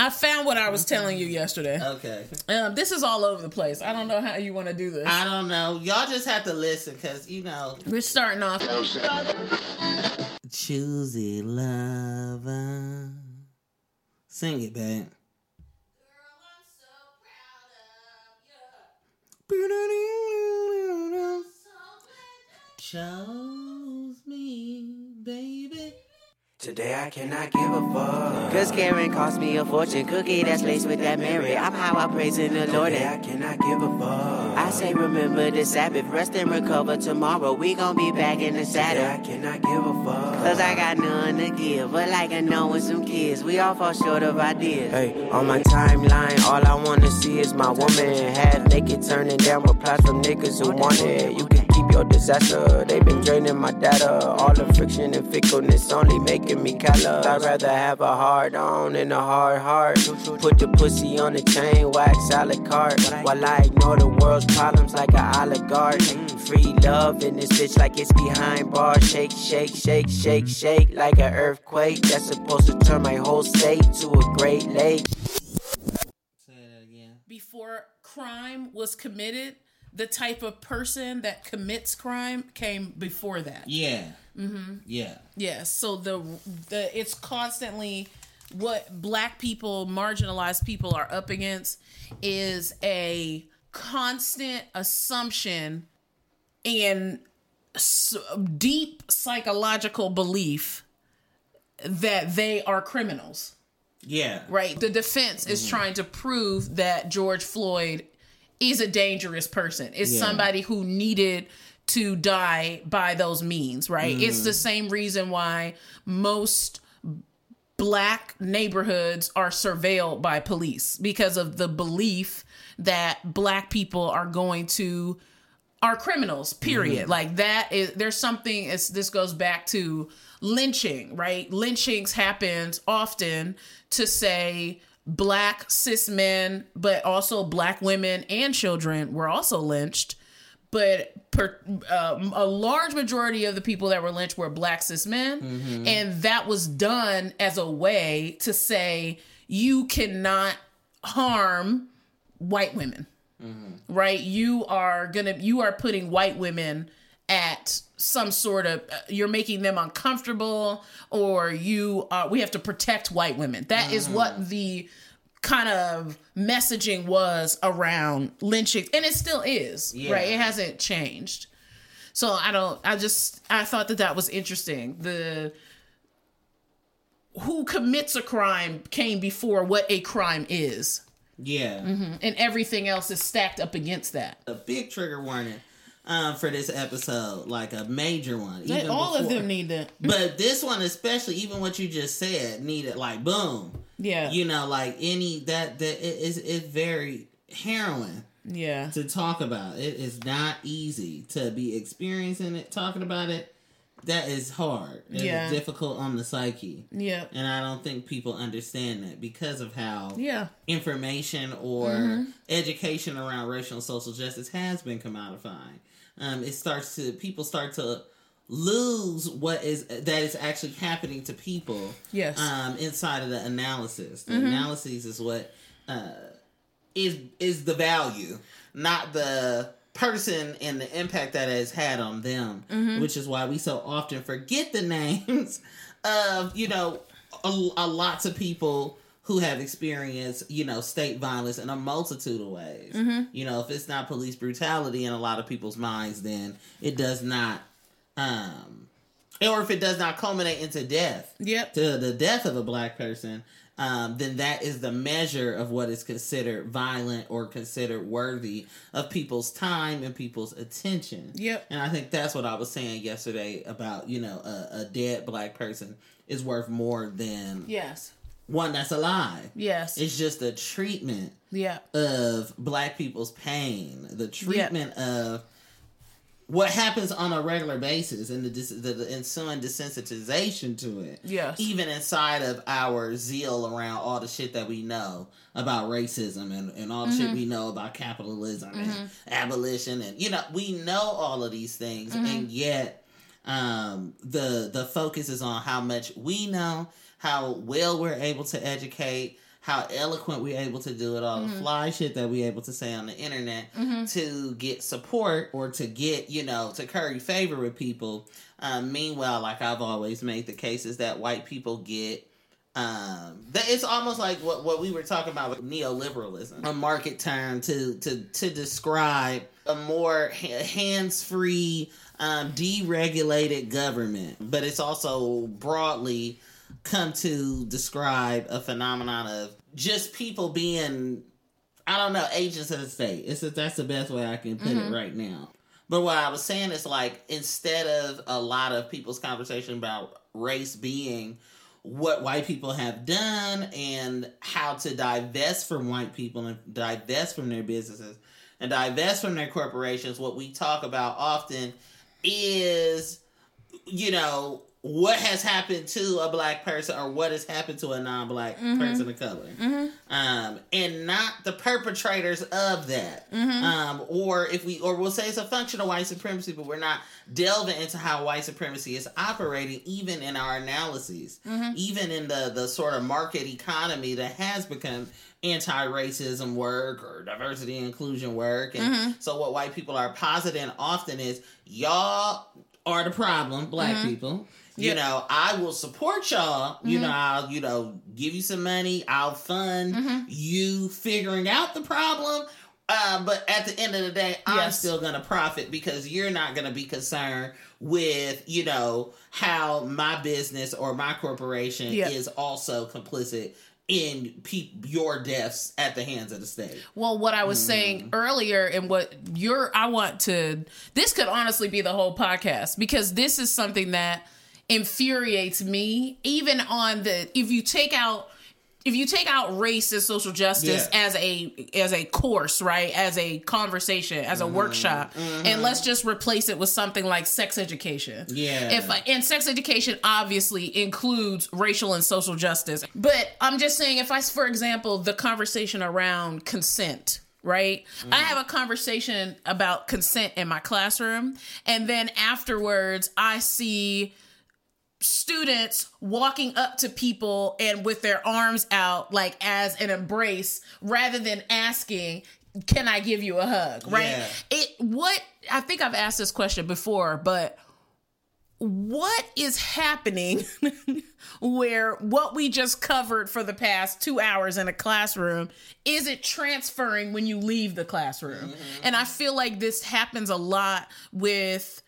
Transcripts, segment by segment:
I found what I was telling you yesterday. Okay. Um, this is all over the place. I don't know how you want to do this. I don't know. Y'all just have to listen because you know. We're starting off. Choosy lover. Sing it, babe. Chose me, baby. Today I cannot give a fuck. Cause Karen cost me a fortune. Cookie that's laced with that Mary. I'm how I praising the Lord. Today I cannot give a fuck. I say remember the Sabbath. Rest and recover tomorrow. We gon' be back in the saddle. I cannot give a fuck. Cause I got none to give. But like I know with some kids. We all fall short of ideas. Hey, on my timeline, all I wanna see is my woman. Half naked turning down replies from niggas who want it. You can your disaster. They been draining my data. All the friction and fickleness only making me callous. I'd rather have a hard on than a hard heart. Put the pussy on the chain, wax a la carte. While I ignore the world's problems like an oligarch. Free love in this bitch like it's behind bars. Shake, shake, shake, shake, shake like an earthquake. That's supposed to turn my whole state to a great lake. Before crime was committed, the type of person that commits crime came before that. Yeah. Mm-hmm. Yeah. Yes. So the the it's constantly what black people, marginalized people are up against is a constant assumption and deep psychological belief that they are criminals. Yeah. Right? The defense is trying to prove that George Floyd is a dangerous person. Is Yeah. somebody who needed to die by those means, right? It's mm. the same reason why most black neighborhoods are surveilled by police because of the belief that black people are going to are criminals period mm. like that is there's something it's, this goes back to lynching right lynchings happens often to say black cis men but also black women and children were also lynched. But per, um, a large majority of the people that were lynched were black cis men. And that was done as a way to say you cannot harm white women. Right? You are gonna you are putting white women at some sort of uh, you're making them uncomfortable or you uh, we have to protect white women. That is what the kind of messaging was around lynching and it still is Yeah. right it hasn't changed. So i don't i just i thought that that was interesting. The who commits a crime came before what a crime is. Yeah. and everything else is stacked up against that. A big trigger warning um, for this episode, like a major one. They- all of them need that, But this one, especially, even what you just said, needed like boom. yeah You know, like any that that it is it's very harrowing yeah to talk about. It is not easy to be experiencing it, talking about it. That is hard. It is Yeah. difficult on the psyche. yeah And I don't think people understand that because of how yeah information or Mm-hmm. education around racial and social justice has been commodifying. Um, it starts to people start to lose what is that is actually happening to people. Yes. Um, inside of the analysis, Mm-hmm. the analysis is what uh, is is the value, not the person and the impact that it has had on them. Mm-hmm. Which is why we so often forget the names of you know a, a lots of people who have experienced, you know, state violence in a multitude of ways. Mm-hmm. You know, if it's not police brutality in a lot of people's minds, then it does not, um, or if it does not culminate into death, Yep. to the death of a black person, um, then that is the measure of what is considered violent or considered worthy of people's time and people's attention. Yep. And I think that's what I was saying yesterday about, you know, a, a dead black person is worth more than Yes. One that's a lie. Yes. It's just the treatment yeah. of black people's pain, the treatment of what happens on a regular basis, and the, the, the ensuing desensitization to it. Yes. Even inside of our zeal around all the shit that we know about racism and, and all the Mm-hmm. shit we know about capitalism and abolition, and you know we know all of these things, Mm-hmm. and yet um, the the focus is on how much we know, how well we're able to educate, how eloquent we're able to do it, all Mm-hmm. the fly shit that we're able to say on the internet to get support or to get, you know, to curry favor with people. Um, meanwhile, like I've always made the cases that white people get um that it's almost like what, what we were talking about with neoliberalism a market term to to to describe a more ha- hands-free um deregulated government but it's also broadly come to describe a phenomenon of just people being I don't know, agents of the state. It's that's the best way I can put it mm-hmm. right now. But what I was saying is like instead of a lot of people's conversation about race being what white people have done and how to divest from white people and divest from their businesses and divest from their corporations, what we talk about often is you know what has happened to a black person or what has happened to a non-black mm-hmm. person of color. Mm-hmm. Um, and not the perpetrators of that. Mm-hmm. Um, or if we or we'll say it's a function of white supremacy but we're not delving into how white supremacy is operating even in our analyses even in the the sort of market economy that has become anti-racism work or diversity and inclusion work. And so what white people are positing often is y'all are the problem black people you Yeah. know i will support y'all you mm-hmm. know i'll you know give you some money i'll fund mm-hmm. you figuring out the problem uh, but at the end of the day i'm still gonna profit because you're not gonna be concerned with you know how my business or my corporation Yeah. is also complicit in pe- your deaths at the hands of the state. Well, what I was mm. saying earlier and what you're, I want to, this could honestly be the whole podcast because this is something that infuriates me, even on the, if you take out, if you take out race and social justice Yeah. as a as a course, right, as a conversation, as a Mm-hmm. workshop, and let's just replace it with something like sex education. Yeah. If and sex education obviously includes racial and social justice, but I'm just saying, if I, for example, the conversation around consent. Right? I have a conversation about consent in my classroom, and then afterwards, I see students walking up to people and with their arms out like as an embrace rather than asking can i give you a hug? Right? Yeah. it what i think i've asked this question before but what is happening where what we just covered for the past two hours in a classroom is it transferring when you leave the classroom? Mm-hmm. And i feel like this happens a lot with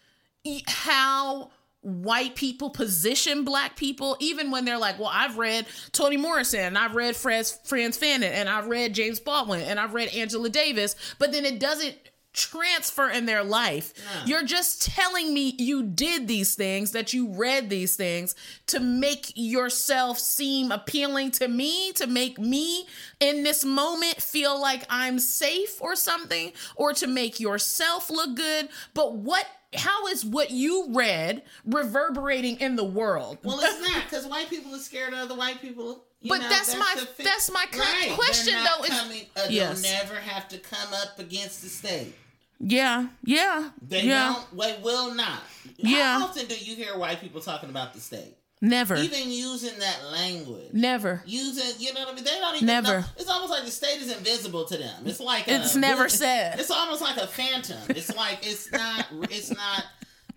how white people position black people even when they're like well i've read toni morrison and i've read Frantz, frantz fanon and i've read james baldwin and i've read angela davis but then it doesn't transfer in their life. You're just telling me you did these things that you read these things to make yourself seem appealing to me to make me in this moment feel like i'm safe or something or to make yourself look good. But what how is what you read reverberating in the world? Well, it's not because white people are scared of other white people. You But know, that's my- fi- that's my Right. question, though, is- Coming, uh, Yes. They'll never have to come up against the state. yeah, yeah, They yeah, don't. They will not. Yeah. How often do you hear white people talking about the state? Never, Even using that language. never. Using, you know what I mean? They don't even Never. know. It's almost like the state is invisible to them. It's like It's a, never said. It's almost like a phantom. It's like it's not. It's not.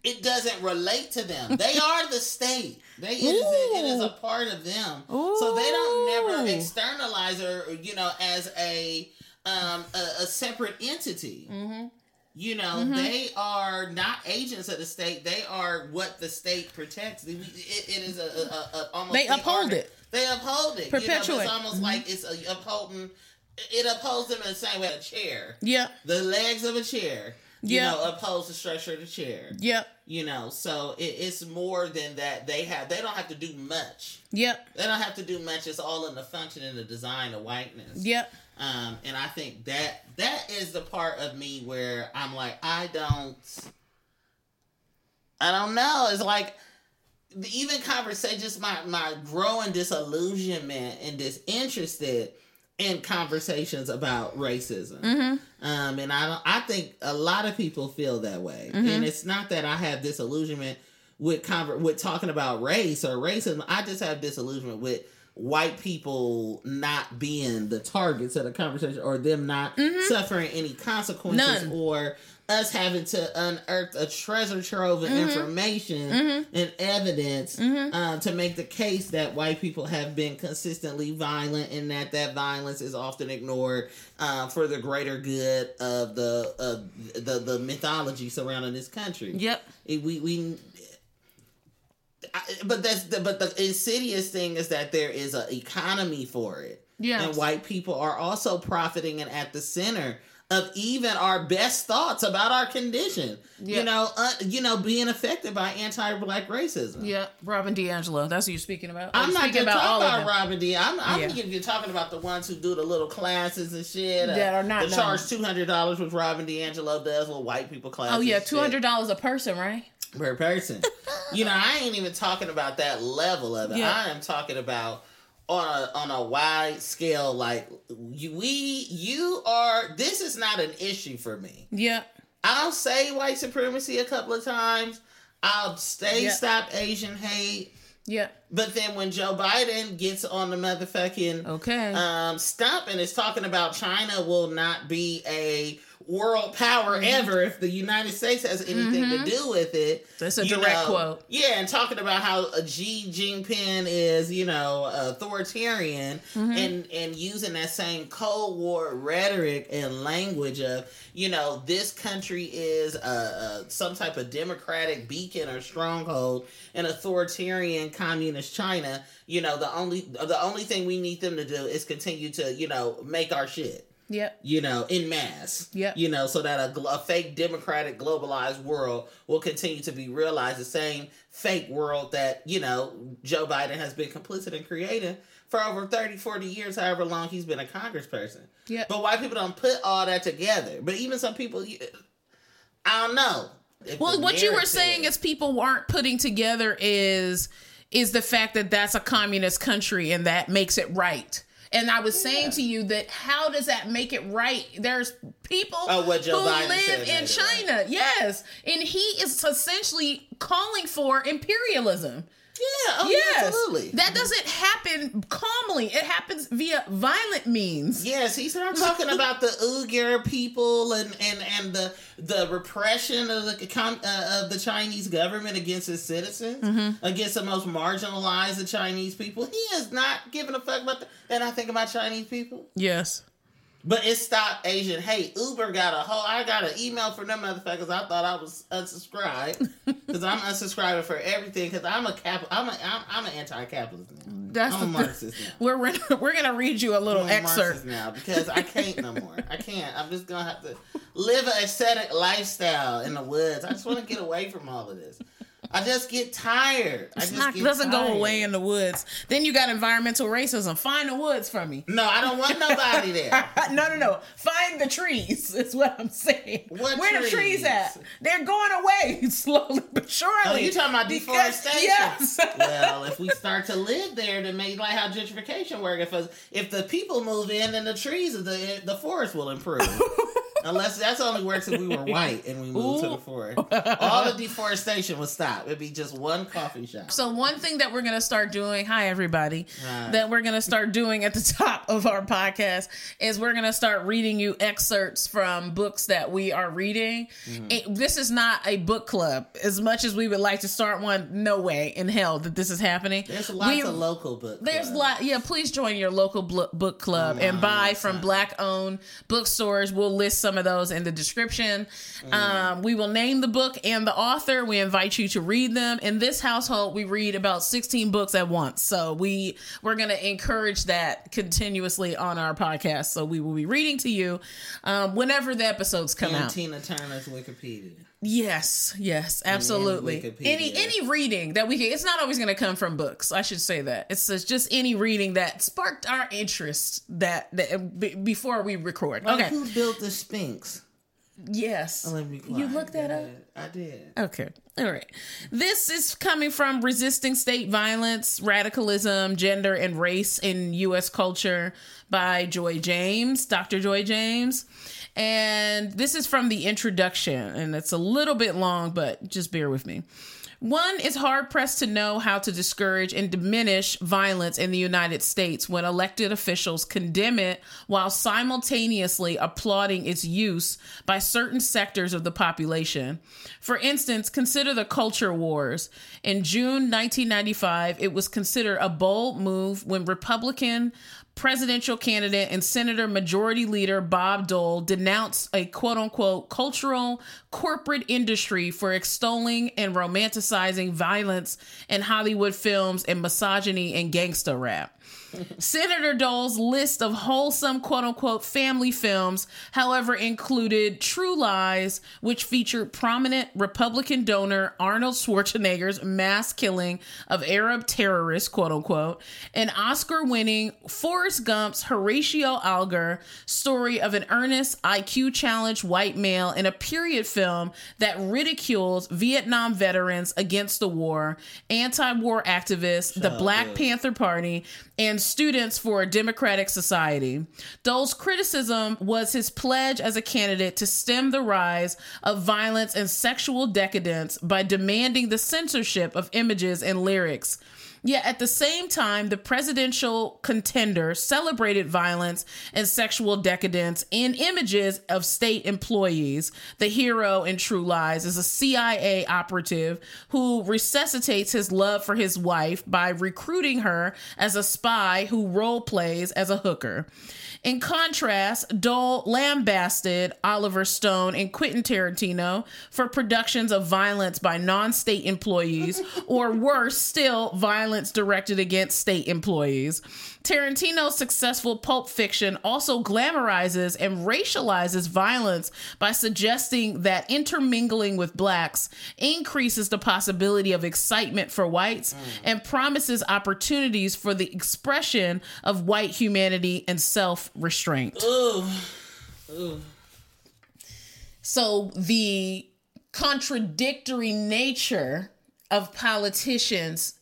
It doesn't relate to them. They are the state. They it is, a, it is a part of them. So they don't never externalize or You know, as a um a, a separate entity. Mm-hmm. You know, mm-hmm. they are not agents of the state. They are what the state protects. It, it is a, a, a almost They uphold order- it. They uphold it. You know, Perpetuate. it's almost mm-hmm. like it's a, upholding. It upholds them in the same way a chair. Yeah, The legs of a chair. You Yeah. know, upholds the structure of the chair. Yep. You know, so it, it's more than that. They have. They don't have to do much. Yep. They don't have to do much. It's all in the function and the design of whiteness. yeah. Um, and I think that that is the part of me where I'm like, I don't, I don't know. It's like even conversation, just my my growing disillusionment and disinterested in conversations about racism. Um, and I don't, I think a lot of people feel that way, and it's not that I have disillusionment with conver- with talking about race or racism. I just have disillusionment with white people not being the targets of the conversation or them not suffering any consequences Mm-hmm. None. or us having to unearth a treasure trove of Mm-hmm. information and evidence uh, to make the case that white people have been consistently violent and that that violence is often ignored uh, for the greater good of the uh, the the mythology surrounding this country. Yep. We we. I, but that's the, but the insidious thing is that there is an economy for it. Yes. And white people are also profiting and at the center of even our best thoughts about our condition. Yeah. You know, uh, you know, being affected by anti-black racism. Yeah, Robin DiAngelo. That's who you're speaking about. I'm not speaking gonna talk all about? Robin D. I'm, I'm Yeah. you're talking about the ones who do the little classes and shit. uh, That are not the charge two hundred dollars, which Robin DiAngelo does with white people classes. Oh yeah, two hundred dollars a person, right? Per person. you know, I ain't even talking about that level of it. Yeah. I am talking about on a on a wide scale. Like you, we, you are. This is not an issue for me. Yeah. I'll say white supremacy a couple of times. I'll stay Yeah. stop Asian hate. Yeah. But then when Joe Biden gets on the motherfucking Okay. um, stump and is talking about China will not be a world power Mm-hmm. ever if the United States has anything to do with it. That's a direct quote. Yeah, and talking about how Xi Jinping is, you know, authoritarian Mm-hmm. and and using that same Cold War rhetoric and language of, you know, this country is uh, uh, some type of democratic beacon or stronghold, and authoritarian communist China. You know, the only the only thing we need them to do is continue to, you know, make our shit Yep. you know, in mass. Yep. You know, so that a, a fake democratic globalized world will continue to be realized, the same fake world that, you know, Joe Biden has been complicit in creating for over 30, 40 years, however long he's been a congressperson. Yeah. But white people don't put all that together. But even some people, I don't know. If Well, what you were saying is people weren't putting together is is the fact that that's a communist country and that makes it right. And I was saying to you that how does that make it right? There's people Oh, who Biden live in it right. China, yes, and he is essentially calling for imperialism. Yeah, oh, yes, absolutely. That doesn't happen calmly. It happens via violent means. Yes, he's started talking about the Uyghur people and, and, and the the repression of the uh, of the Chinese government against its citizens, Mm-hmm. against the most marginalized of Chinese people. He is not giving a fuck about that. And I think about Chinese people. Yes. But it stopped Asian hate. Uber got a whole. I got an email from them motherfuckers. I thought I was unsubscribed because I'm unsubscribing for everything because I'm a cap. I'm a I'm, I'm an anti-capitalist. Now. That's I'm a Marxist now. We're we're, gonna read you a little I'm excerpt. Now because I can't no more. I can't. I'm just gonna have to live an ascetic lifestyle in the woods. I just want to get away from all of this. I just get tired. I just not doesn't go away in the woods. Then you got environmental racism. Find the woods for me. No, I don't want nobody there. no, no, no. Find the trees. Is what I'm saying. What Where the trees trees? at? They're going away slowly but surely. Oh, you talking about deforestation? Yes. well, if we start to live there, then maybe like how gentrification work. If uh, if the people move in, then the trees, the the forest will improve. Unless that's only works if we were white and we moved to the Ooh. forest. All the deforestation would stop. It'd be just one coffee shop. So one thing that we're gonna start doing, hi everybody, Hi. that we're gonna start doing at the top of our podcast is we're gonna start reading you excerpts from books that we are reading. Mm-hmm. It- this is not a book club. As much as we would like to start one, no way in hell that this is happening. There's lots We- of local books. There's a lot. Yeah, please join your local book club and buy from black owned bookstores. We'll list some of those in the description. Um, we will name the book and the author. We invite you to read them. In this household, we read about 16 books at once. So we we're going to encourage that continuously on our podcast. So we will be reading to you um, whenever the episodes come and out. Tina Turner's Wikipedia. Yes, yes, absolutely. Any any reading that we can, it's not always going to come from books. I should say that it's just, just any reading that sparked our interest that, that b- before we record. Like, Okay. who built the Sphinx? Yes. Let me be You looked that up. I did. Okay. All right. This is coming from Resisting State Violence, Radicalism, Gender, and Race in U.S. Culture by Joy James, Dr. Joy James. And this is from the introduction, and it's a little bit long, but just bear with me. One is hard pressed to know how to discourage and diminish violence in the United States when elected officials condemn it while simultaneously applauding its use by certain sectors of the population. For instance, consider the culture wars. In June 1995, it was considered a bold move when Republican presidential candidate and Senator Majority Leader Bob Dole denounced a quote unquote cultural corporate industry for extolling and romanticizing violence in Hollywood films and misogyny and gangsta rap. Senator Dole's list of wholesome quote unquote family films, however, included True Lies, which featured prominent Republican donor Arnold Schwarzenegger's mass killing of Arab terrorists, quote unquote, and Oscar winning Forrest Gump's Horatio Alger story of an earnest IQ challenged white male in a period film that ridicules Vietnam veterans against the war, anti war activists, the Black up. Panther Party, and Students for a Democratic Society. Dole's criticism was his pledge as a candidate to stem the rise of violence and sexual decadence by demanding the censorship of images and lyrics. Yet at the same time, the presidential contender celebrated violence and sexual decadence in images of state employees. The hero in True Lies is a CIA operative who resuscitates his love for his wife by recruiting her as a spy who role plays as a hooker. In contrast, Dole lambasted Oliver Stone and Quentin Tarantino for productions of violence by non state employees, or worse still, violence directed against state employees. Tarantino's successful Pulp Fiction also glamorizes and racializes violence by suggesting that intermingling with blacks increases the possibility of excitement for whites mm. and promises opportunities for the expression of white humanity and self restraint. So the contradictory nature of politicians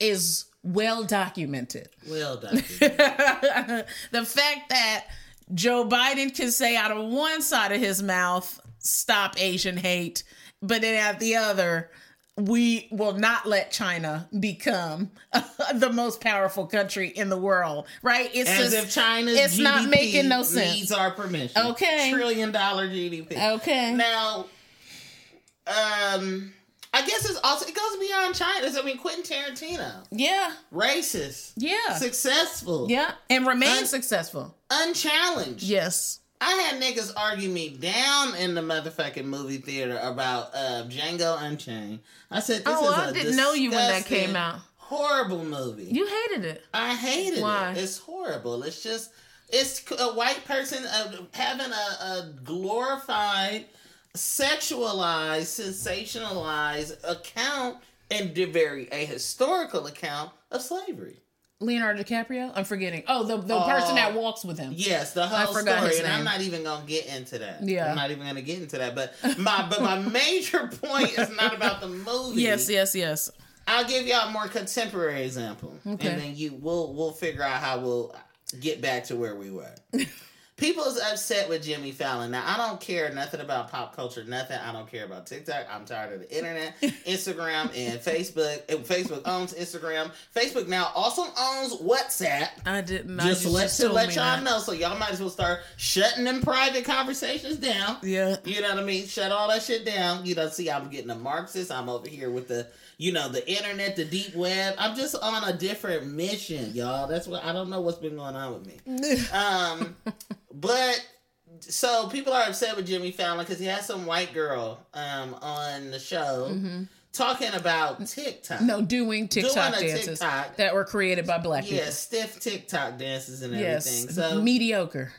is well documented. Well done. the fact that Joe Biden can say out of one side of his mouth, stop Asian hate, but then at the other, we will not let China become the most powerful country in the world, right? It's As just if China's it's not GDP making no sense. Needs our permission. Okay. Trillion dollar GDP. Okay. Now, um, I guess it's also it goes beyond China. I mean, Quentin Tarantino, yeah, racist, yeah, successful, yeah, and remain Un- successful. unchallenged. Yes. I had niggas argue me down in the motherfucking movie theater about uh, Django Unchained. I said, "This Oh, is I a didn't know you when that came out. Horrible movie. You hated it. I hated Why? it. It's horrible. It's just it's a white person uh, having a, a glorified, sexualized, sensationalized account and the very a historical account of slavery. Leonardo DiCaprio? I'm forgetting. Oh, the, the oh, person Oh. that walks with him. Yes, the I whole forgot story, and I'm not even gonna get into that. Yeah. I'm not even gonna get into that. But my but my major point is not about the movie. Yes, yes, yes. I'll give y'all a more contemporary example, Okay. and then you we'll we'll figure out how we'll get back to where we were. People's upset with Jimmy Fallon. Now I don't care nothing about pop culture, nothing. I don't care about TikTok. I'm tired of the internet, Instagram, and Facebook. And Facebook owns Instagram. Facebook now also owns WhatsApp. I didn't. I Just, to let, just to let y'all that. know, so y'all might as well start shutting them private conversations down. Yeah. You know what I mean? Shut all that shit down. You know, see, I'm getting a Marxist. I'm over here with the, you know, the internet, the deep web. I'm just on a different mission, y'all. That's what I don't know what's been going on with me. Um, but so people are upset with Jimmy Fallon because he has some white girl um on the show talking about TikTok. Mm-hmm. No, doing TikTok Doing dances TikTok. that were created by black Yeah, people. Yeah, stiff TikTok dances and Yes, everything. So mediocre.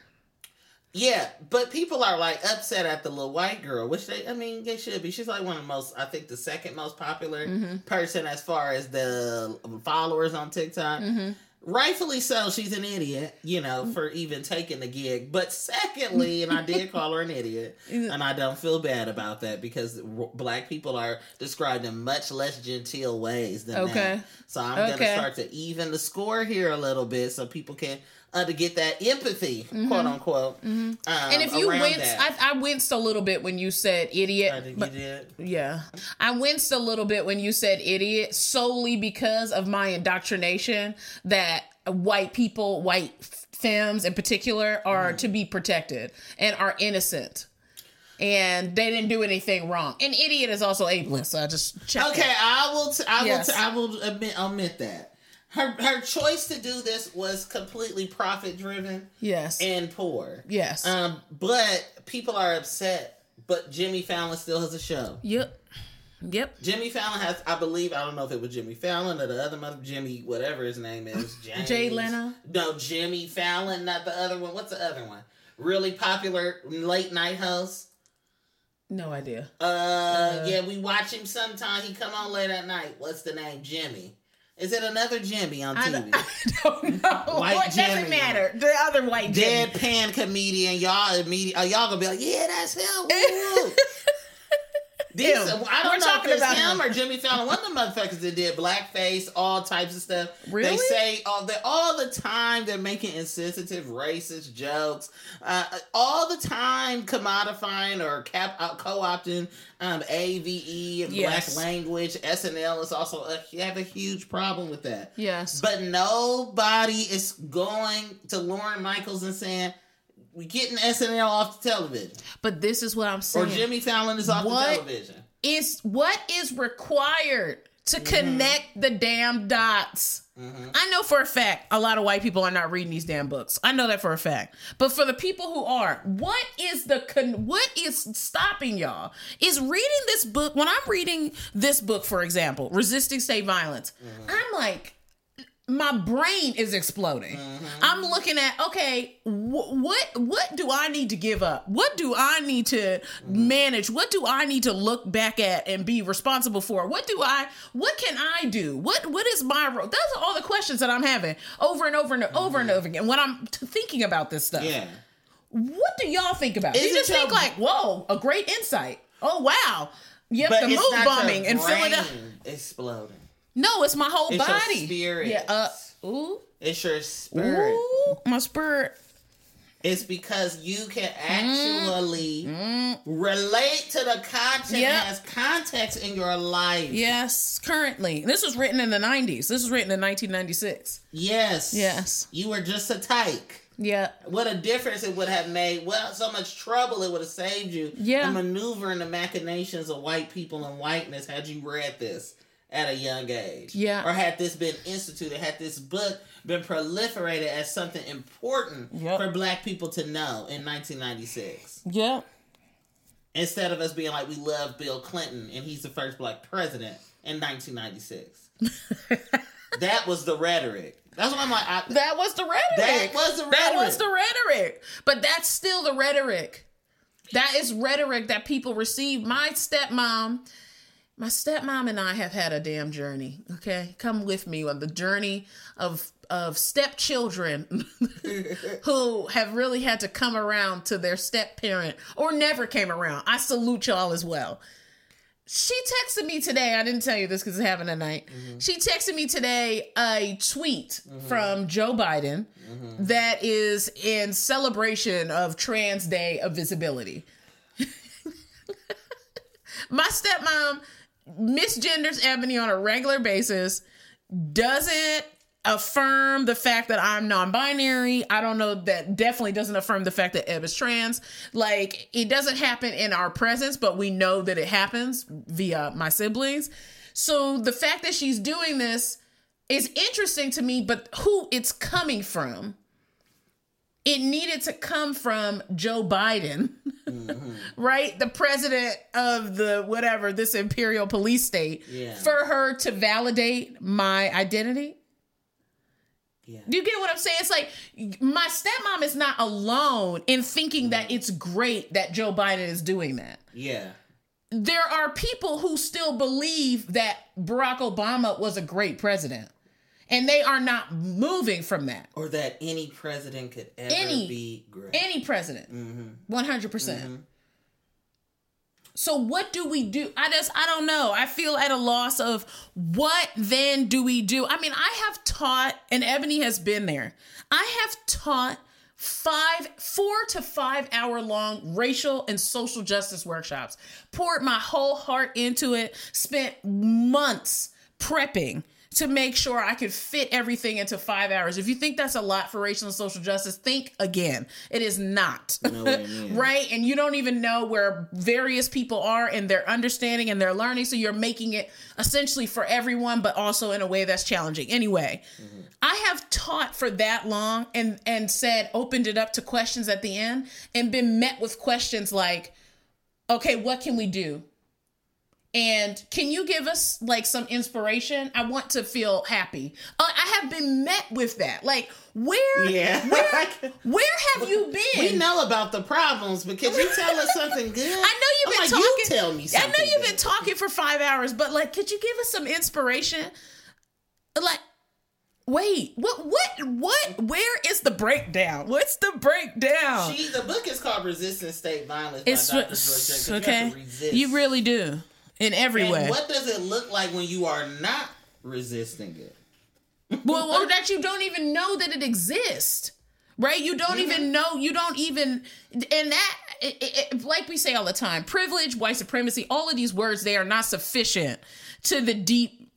Yeah, but people are like upset at the little white girl, which they, I mean, they should be. She's like one of the most, I think, the second most popular Mm-hmm. person as far as the followers on TikTok. Mm-hmm. Rightfully so, she's an idiot, you know, for even taking the gig. But secondly, and I did call her an idiot, and I don't feel bad about that because r- black people are described in much less genteel ways than Okay. that. So I'm Okay. gonna start to even the score here a little bit so people can uh, to get that empathy, quote unquote. Um, and if you winced. I, I winced a little bit when you said idiot. I think but- you did. Yeah. I winced a little bit when you said idiot solely because of my indoctrination that white people, white femmes in particular, are Mm. to be protected and are innocent. And they didn't do anything wrong. An idiot is also ableist. So I just checked. Okay, I will. T- I Yes. will. T- I will admit, omit that. Her her choice to do this was completely profit driven Yes. and poor. yes. Um, but people are upset. But Jimmy Fallon still has a show. yep. Yep. Jimmy Fallon has, I believe, I don't know if it was Jimmy Fallon or the other mother, Jimmy, whatever his name is, James. Jay Leno? No, Jimmy Fallon, not the other one. What's the other one? Really popular late night host. No idea. Uh, yeah, we watch him sometime. He come on late at night. What's the name? Jimmy. Is it another Jimmy on TV? I don't know. White what doesn't Jimmy. matter? The other white Jimmy. Deadpan comedian. Y'all immediate. Uh, y'all gonna be like, yeah, that's him. Woo. These, I don't We're know if talking it's about him him. or Jimmy Fallon. One of the motherfuckers that did blackface, all types of stuff. Really? They say all the all the time they're making insensitive, racist jokes. Uh, all the time commodifying or cap uh, co-opting um, AVE and Yes. black language. SNL is also a, you have a huge problem with that. Yes. But nobody is going to Lorne Michaels and saying, we getting SNL off the television. But this is what I'm saying. Or. Jimmy Fallon is off What? the television. is what is required to Mm-hmm. connect the damn dots. I know for a fact a lot of white people are not reading these damn books. I know that for a fact. But for the people who are, what is the con- what is stopping y'all? Is reading this book when I'm reading this book for example, Resisting State Violence. Mm-hmm. I'm like my brain is exploding. Mm-hmm. I'm looking at okay, wh- what what do I need to give up? What do I need to manage? What do I need to look back at and be responsible for? What do I what can I do? What what is my role? Those are all the questions that I'm having over and over and over and over again when I'm t- thinking about this stuff. Yeah. What do y'all think about? it? You just think like, whoa, a great insight. Oh wow. Yep, But the move bombing and in brain Philadelphia. exploding. No, it's my whole It's your body. spirit. Yeah. Uh, ooh. It's your spirit. Ooh, my spirit. It's because you can actually relate to the content Yep. has context in your life. Yes, currently. This was written in the 90s. This was written in 1996. Yes. Yes. You were just a tyke. Yeah. What a difference it would have made. Well, so much trouble it would have saved you. Yeah. The maneuvering the machinations of white people and whiteness had you read this at a young age. Yeah. Or had this been instituted, had this book been proliferated as something important Yep. for black people to know in 1996. Yeah. Instead of us being like, we love Bill Clinton and he's the first black president in 1996. that was the rhetoric. That's what I'm like. I, That was the rhetoric. That was the rhetoric. That was the rhetoric. But that's still the rhetoric. That is rhetoric that people receive. My stepmom, my stepmom and I have had a damn journey. Okay, come with me on the journey of of stepchildren who have really had to come around to their step parent or never came around. I salute y'all as well. She texted me today. I didn't tell you this because it's happened tonight. Mm-hmm. She texted me today a tweet mm-hmm. from Joe Biden mm-hmm. that is in celebration of Trans Day of Visibility. My stepmom misgenders Ebony on a regular basis, doesn't affirm the fact that I'm non-binary. I don't know that definitely doesn't affirm the fact that Eb is trans. Like it doesn't happen in our presence, but we know that it happens via my siblings. So the fact that she's doing this is interesting to me, but who it's coming from. It needed to come from Joe Biden, mm-hmm. right? The president of the whatever, this imperial police state, Yeah. for her to validate my identity. Yeah. Do you get what I'm saying? It's like my stepmom is not alone in thinking that mm-hmm. it's great that Joe Biden is doing that. Yeah. There are people who still believe that Barack Obama was a great president. And they are not moving from that. Or that any president could ever Any- be great. Any president. Mm-hmm. 100%. percent So what do we do? I just I don't know. I feel at a loss of what then do we do? I mean, I have taught and Ebony has been there. I have taught five four to five hour long racial and social justice workshops poured my whole heart into it spent months prepping to make sure I could fit everything into five hours. If you think that's a lot for racial and social justice, think again. It is not. right? And you don't even know where various people are in their understanding and their learning. So you're making it essentially for everyone, but also in a way that's challenging. Anyway, mm-hmm. I have taught for that long and and said opened it up to questions at the end and been met with questions like, okay, what can we do? And can you give us like some inspiration? I want to feel happy. Uh, I have been met with that. Like, where, yeah. where, where have you been? We know about the problems, but can you tell us something good? I know you've been like, talking. You tell me. I know you've good. been talking for five hours, but like, could you give us some inspiration? Like, Wait, what what what where is the breakdown? What's the breakdown? She the book is called Resistant State Violence it's, by Dr. Joy Okay. You, you really do in every and way. What does it look like when you are not resisting it? well, or that you don't even know that it exists, right? You don't mm-hmm. even know. You don't even, and that, it, it, like we say all the time, privilege, white supremacy, all of these words, they are not sufficient to the deep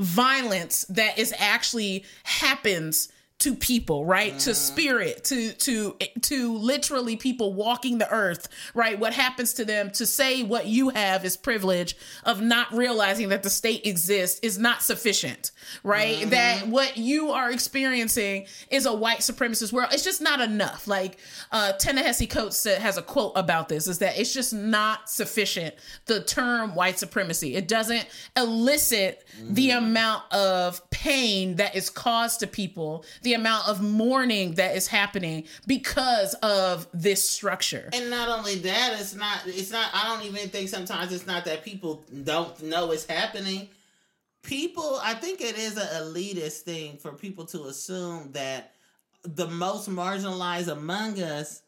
violence that is actually happens to people right to mm-hmm. spirit to to to literally people walking the earth right what happens to them to say what you have is privilege of not realizing that the state exists is not sufficient right mm-hmm. that what you are experiencing is a white supremacist world it's just not enough like uh Ta-Nehisi Coates has a quote about this is that it's just not sufficient the term white supremacy it doesn't elicit mm-hmm. the amount of pain that is caused to people the amount of mourning that is happening because of this structure. And not only that, it's not it's not I don't even think sometimes it's not that people don't know it's happening. People, I think it is an elitist thing for people to assume that the most marginalized among us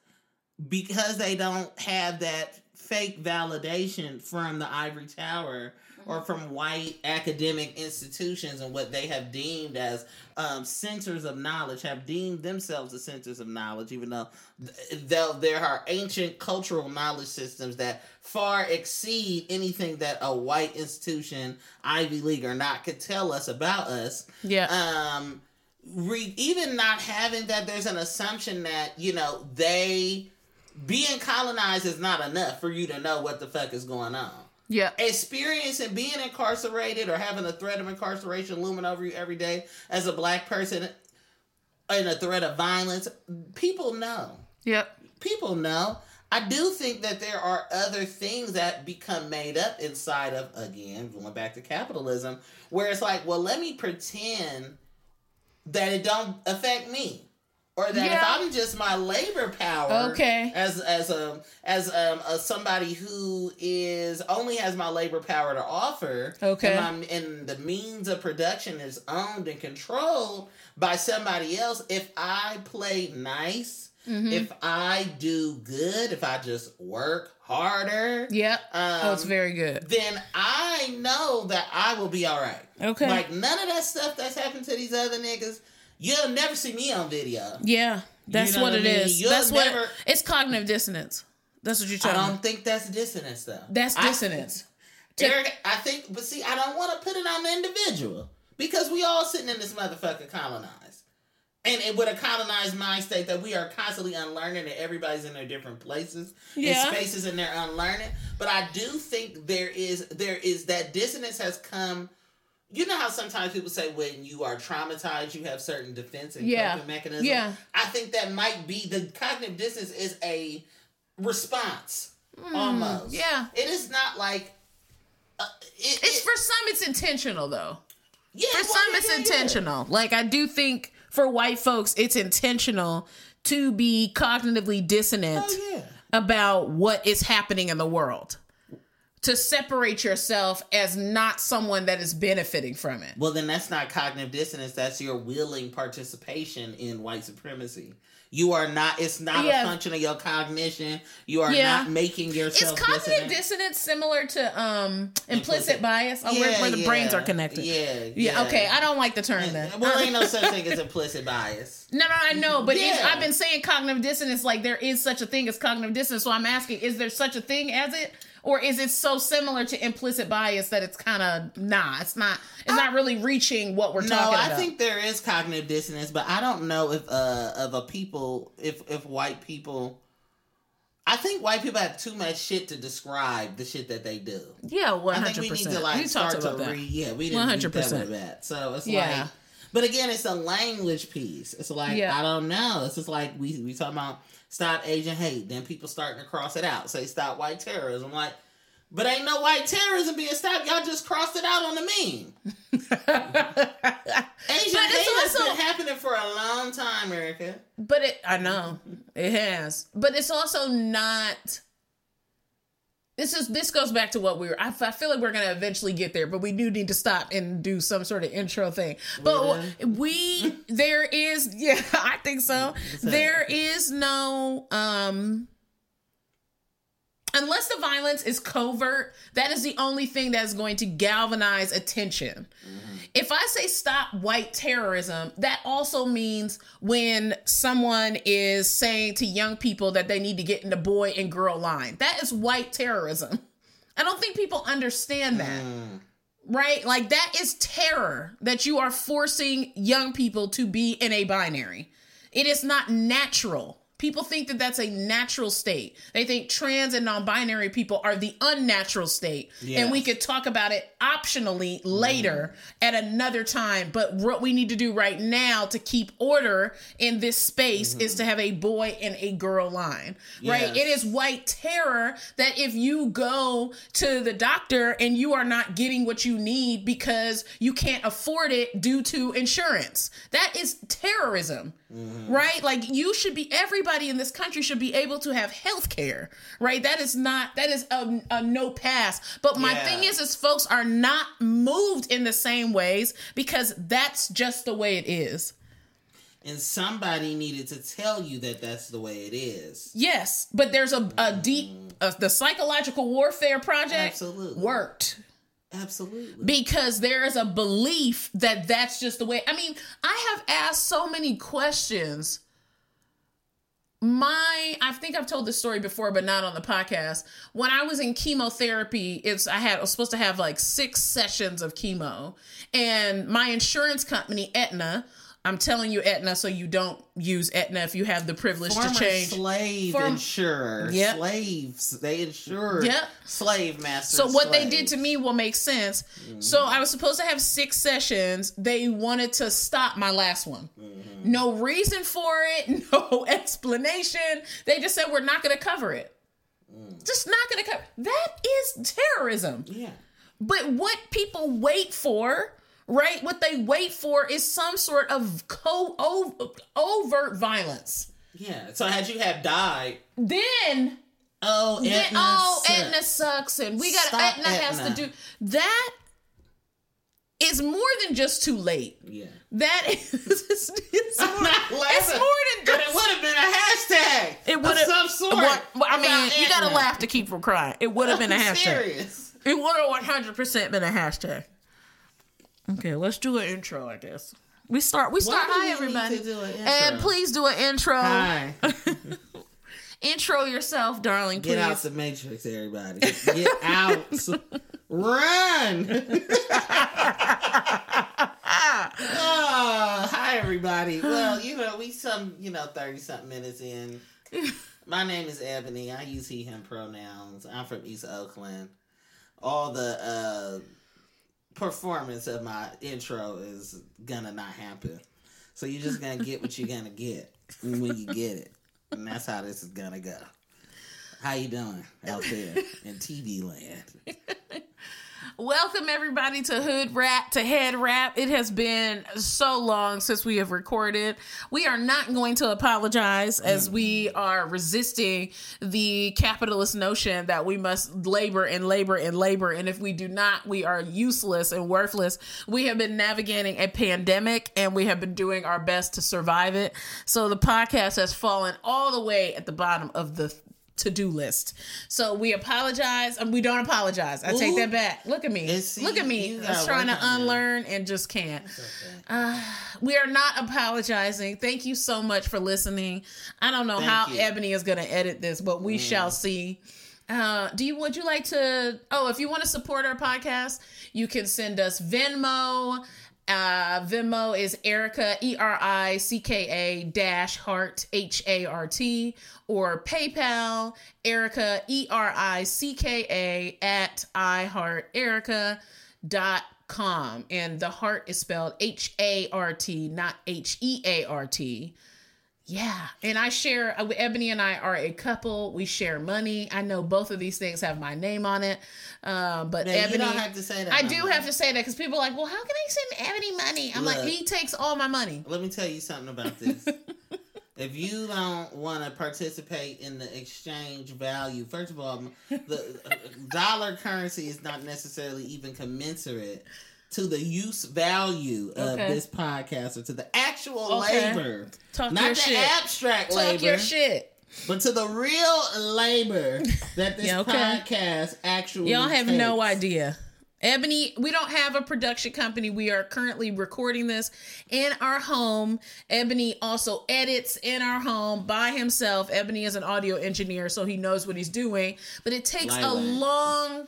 because they don't have that fake validation from the ivory tower or from white academic institutions and what they have deemed as um, centers of knowledge, have deemed themselves as centers of knowledge, even though there are ancient cultural knowledge systems that far exceed anything that a white institution, Ivy League or not, could tell us about us. Yeah. Um, re- even not having that, there's an assumption that, you know, they being colonized is not enough for you to know what the fuck is going on. Yeah. Experiencing being incarcerated or having a threat of incarceration looming over you every day as a black person and a threat of violence, people know. Yep. People know. I do think that there are other things that become made up inside of, again, going back to capitalism, where it's like, well, let me pretend that it don't affect me or that yeah. if I'm just my labor power, okay, as as a as um a somebody who is only has my labor power to offer, okay, and, and the means of production is owned and controlled by somebody else. If I play nice. Mm-hmm. If I do good, if I just work harder, yeah, um, oh, it's very good. Then I know that I will be all right. Okay, like none of that stuff that's happened to these other niggas You'll never see me on video. Yeah, that's you know what, what, it mean? is. You'll that's never, what it's cognitive dissonance. That's what you're talking. I don't think that's dissonance though. That's dissonance. I, Eric, I think, but see, I don't want to put it on the individual because we all sitting in this motherfucker colonized, and it, with a colonized mind state that we are constantly unlearning, and everybody's in their different places yeah. and spaces, and they're unlearning. But I do think there is there is that dissonance has come you know how sometimes people say when you are traumatized, you have certain defense and yeah. coping mechanisms. Yeah, I think that might be the cognitive dissonance is a response mm, almost. Yeah, it is not like uh, it, it's it, for some. It's intentional though. Yeah, for well, some, yeah, it's yeah, intentional. Like I do think for white folks, it's intentional to be cognitively dissonant oh, about what is happening in the world to separate yourself as not someone that is benefiting from it. Well, then that's not cognitive dissonance. That's your willing participation in white supremacy. You are not. It's not Yeah. a function of your cognition. You are Yeah. not making Is yourself. cognitive dissonant. dissonance similar to um implicit, Implicit. bias? Oh, where, where the brains are connected. Yeah, Yeah, okay. I don't like the term then. Well, ain't no such thing as implicit bias. No, no, I know, but Yeah. I've been saying cognitive dissonance like there is such a thing as cognitive dissonance. So I'm asking, is there such a thing as it, or is it so similar to implicit bias that it's kind of nah? It's not. It's not really reaching what we're No, talking about No, I think there is cognitive dissonance, but I don't know if uh of a people if if white people. I think white people have too much shit to describe the shit that they do. yeah, one I hundred think we need to like We start talked to about that. read. Yeah, we didn't 100%. 100%. with that. So it's Yeah. like, but again, it's a language piece. It's like Yeah. I don't know. It's just like we we talking about stop Asian hate. Then people starting to cross it out. Say stop white terrorism. Like, but ain't no white terrorism being stopped. Y'all just crossed it out on the meme. Asian But hate has been happening for a long time, Erica. But it, I know it has, but it's also not. This is this goes back to what we were. I, I feel like we're gonna eventually get there, but we do need to stop and do some sort of intro thing. But we there is yeah, I think so. There is no um unless the violence is covert, that is the only thing that's going to galvanize attention. If I say stop white terrorism, that also means when someone is saying to young people that they need to get in the boy and girl line. That is white terrorism. I don't think people understand that. Mm. Right? Like that is terror that you are forcing young people to be in a binary. It is not natural. People think that that's a natural state. They think trans and non binary people are the unnatural state. And we could talk about it optionally mm-hmm. later at another time. But what we need to do right now to keep order in this space mm-hmm. is to have a boy and a girl line. Right? It is white terror that if you go to the doctor and you are not getting what you need because you can't afford it due to insurance, that is terrorism. Right? Like you should be everybody in this country should be able to have health care. Right? That is not that is a, a no pass. But my Yeah. thing is is folks are not moved in the same ways because that's just the way it is. And somebody needed to tell you that that's the way it is. Yes, but there's a, a deep uh, the psychological warfare project Absolutely. worked Absolutely. because there is a belief that that's just the way. I mean, I have asked so many questions. My, I think I've told this story before, but not on the podcast. When I was in chemotherapy, it's I had I was supposed to have like six sessions of chemo, and my insurance company, Aetna. I'm telling you, Aetna, so you don't use Aetna if you have the privilege Former to change. slave Form- insurer. Yep. Slaves. They insure Yep. slave masters. So what they did to me will make sense. Mm-hmm. So I was supposed to have six sessions. They wanted to stop my last one. Mm-hmm. No reason for it, no explanation. They just said we're not going to cover it. Mm. Just not going to cover. That is terrorism. Yeah. But what people wait for, right? What they wait for is some sort of co- ov- overt violence. Yeah. So had you have died, Then oh, then, oh, sucks. Aetna sucks, and we got Stop Aetna has to do that. Is more than just too late. Yeah. That is, it's, it's I'm more, not it's more than But just. it would have been a hashtag. It would have some sort. I mean, you gotta laugh to keep from crying. It would have been a hashtag. serious. It would have one hundred percent been a hashtag. Okay, let's do an intro. I guess we start. We start. do Hi, we need everybody, to do an and please do an intro. Hi. Intro yourself, darling. Please. Get out the matrix, everybody. Get out. Run. oh, hi, everybody. Well, you know, we some, you know, 30 something minutes in. My name is Ebony. I use he, him pronouns. I'm from East Oakland. All the uh, performance of my intro is gonna not happen. So you're just gonna get what you're gonna get when you get it. And that's how this is gonna go. How you doing out there in TV land? Welcome everybody to Hood Rap to Head Rap. It has been so long since we have recorded. We are not going to apologize as we are resisting the capitalist notion that we must labor and labor and labor. And if we do not, we are useless and worthless. We have been navigating a pandemic and we have been doing our best to survive it. So the podcast has fallen all the way at the bottom of the to-do list. So we apologize and we don't apologize. I take that back. Look at me. Look at me. I was trying to work on that. unlearn and just can't. Uh, we are not apologizing. Thank you so much for listening. I don't know Thank how you. Mm. Ebony is going to edit this, but we shall see. Uh, do you would you like to? Oh, if you want to support our podcast, you can send us Venmo. Uh, Venmo is Erica E R I C K A dash Heart H A R T or PayPal Erica E R I C K A at I Heart Erica dot com and the heart is spelled H A R T not H E A R T. Yeah, and I share. uh, Ebony and I are a couple. We share money. I know both of these things have my name on it, um, but Ebony. you don't have to say that. I no do more. have to say that because people are like, well, how can I send Ebony money? I'm like, he takes all my money. Let me tell you something about this. if you don't want to participate in the exchange value, first of all, the uh, dollar currency is not necessarily even commensurate to the use value of Okay. this podcast or to the actual Okay. labor. Talk not the shit. abstract Talk labor, your shit. but to the real labor that this Yeah, okay. podcast actually Y'all have no idea. Ebony, we don't have a production company. We are currently recording this in our home. Ebony also edits in our home by himself. Ebony is an audio engineer, so he knows what he's doing. But it takes a long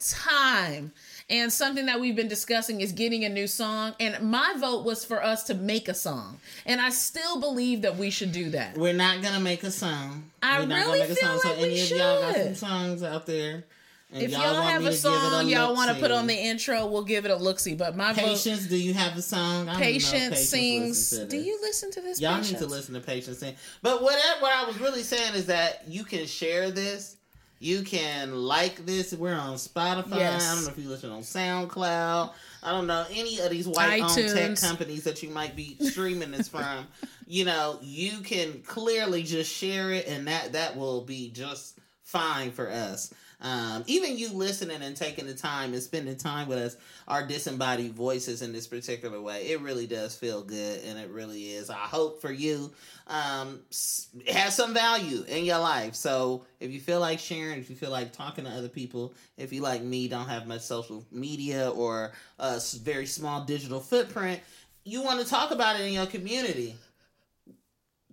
time. And something that we've been discussing is getting a new song. And my vote was for us to make a song. And I still believe that we should do that. We're not gonna make a song. I We're really feel song. so like we any of y'all got some songs out there. And If y'all, want have a to give it song y'all want to put on the intro, we'll give it a look see. But my vote. Patience, do you have a song? I Patience sings. Do you listen to this? Y'all Patience? need to listen to Patience sing. But whatever what I was really saying is that you can share this. You can like this. We're on Spotify. Yes. I don't know if you listen on SoundCloud. I don't know any of these white owned tech companies that you might be streaming this from. You know, you can clearly just share it, and that that will be just fine for us. Um, even you listening and taking the time and spending time with us, our disembodied voices in this particular way, it really does feel good, and it really is. I hope for you, um, it has some value in your life. So if you feel like sharing, if you feel like talking to other people, if you like me, don't have much social media or a very small digital footprint, you want to talk about it in your community.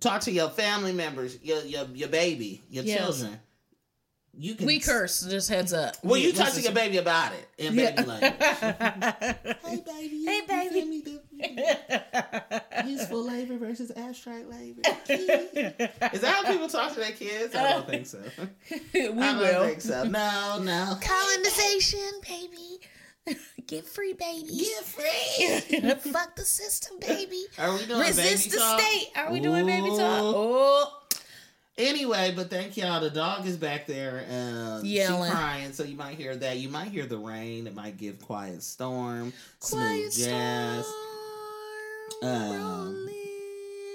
Talk to your family members, your your, your baby, your Yes. children. You can We curse. Just heads up. well, you We- talk to listen your baby about it in baby language. Hey baby. Hey, you baby. send me the useful labor versus abstract labor. Is that how people talk to their kids? I don't think so. we I don't will. think so. No, no. Colonization, baby. Get free, baby. Get free. Fuck the system, baby. Are we doing Resist baby the talk? state. Are we doing baby talk? Oh, Anyway, but thank y'all. The dog is back there uh, Yelling. She crying, so you might hear that. You might hear the rain. It might give quiet storm, quiet smooth jazz, storm Um,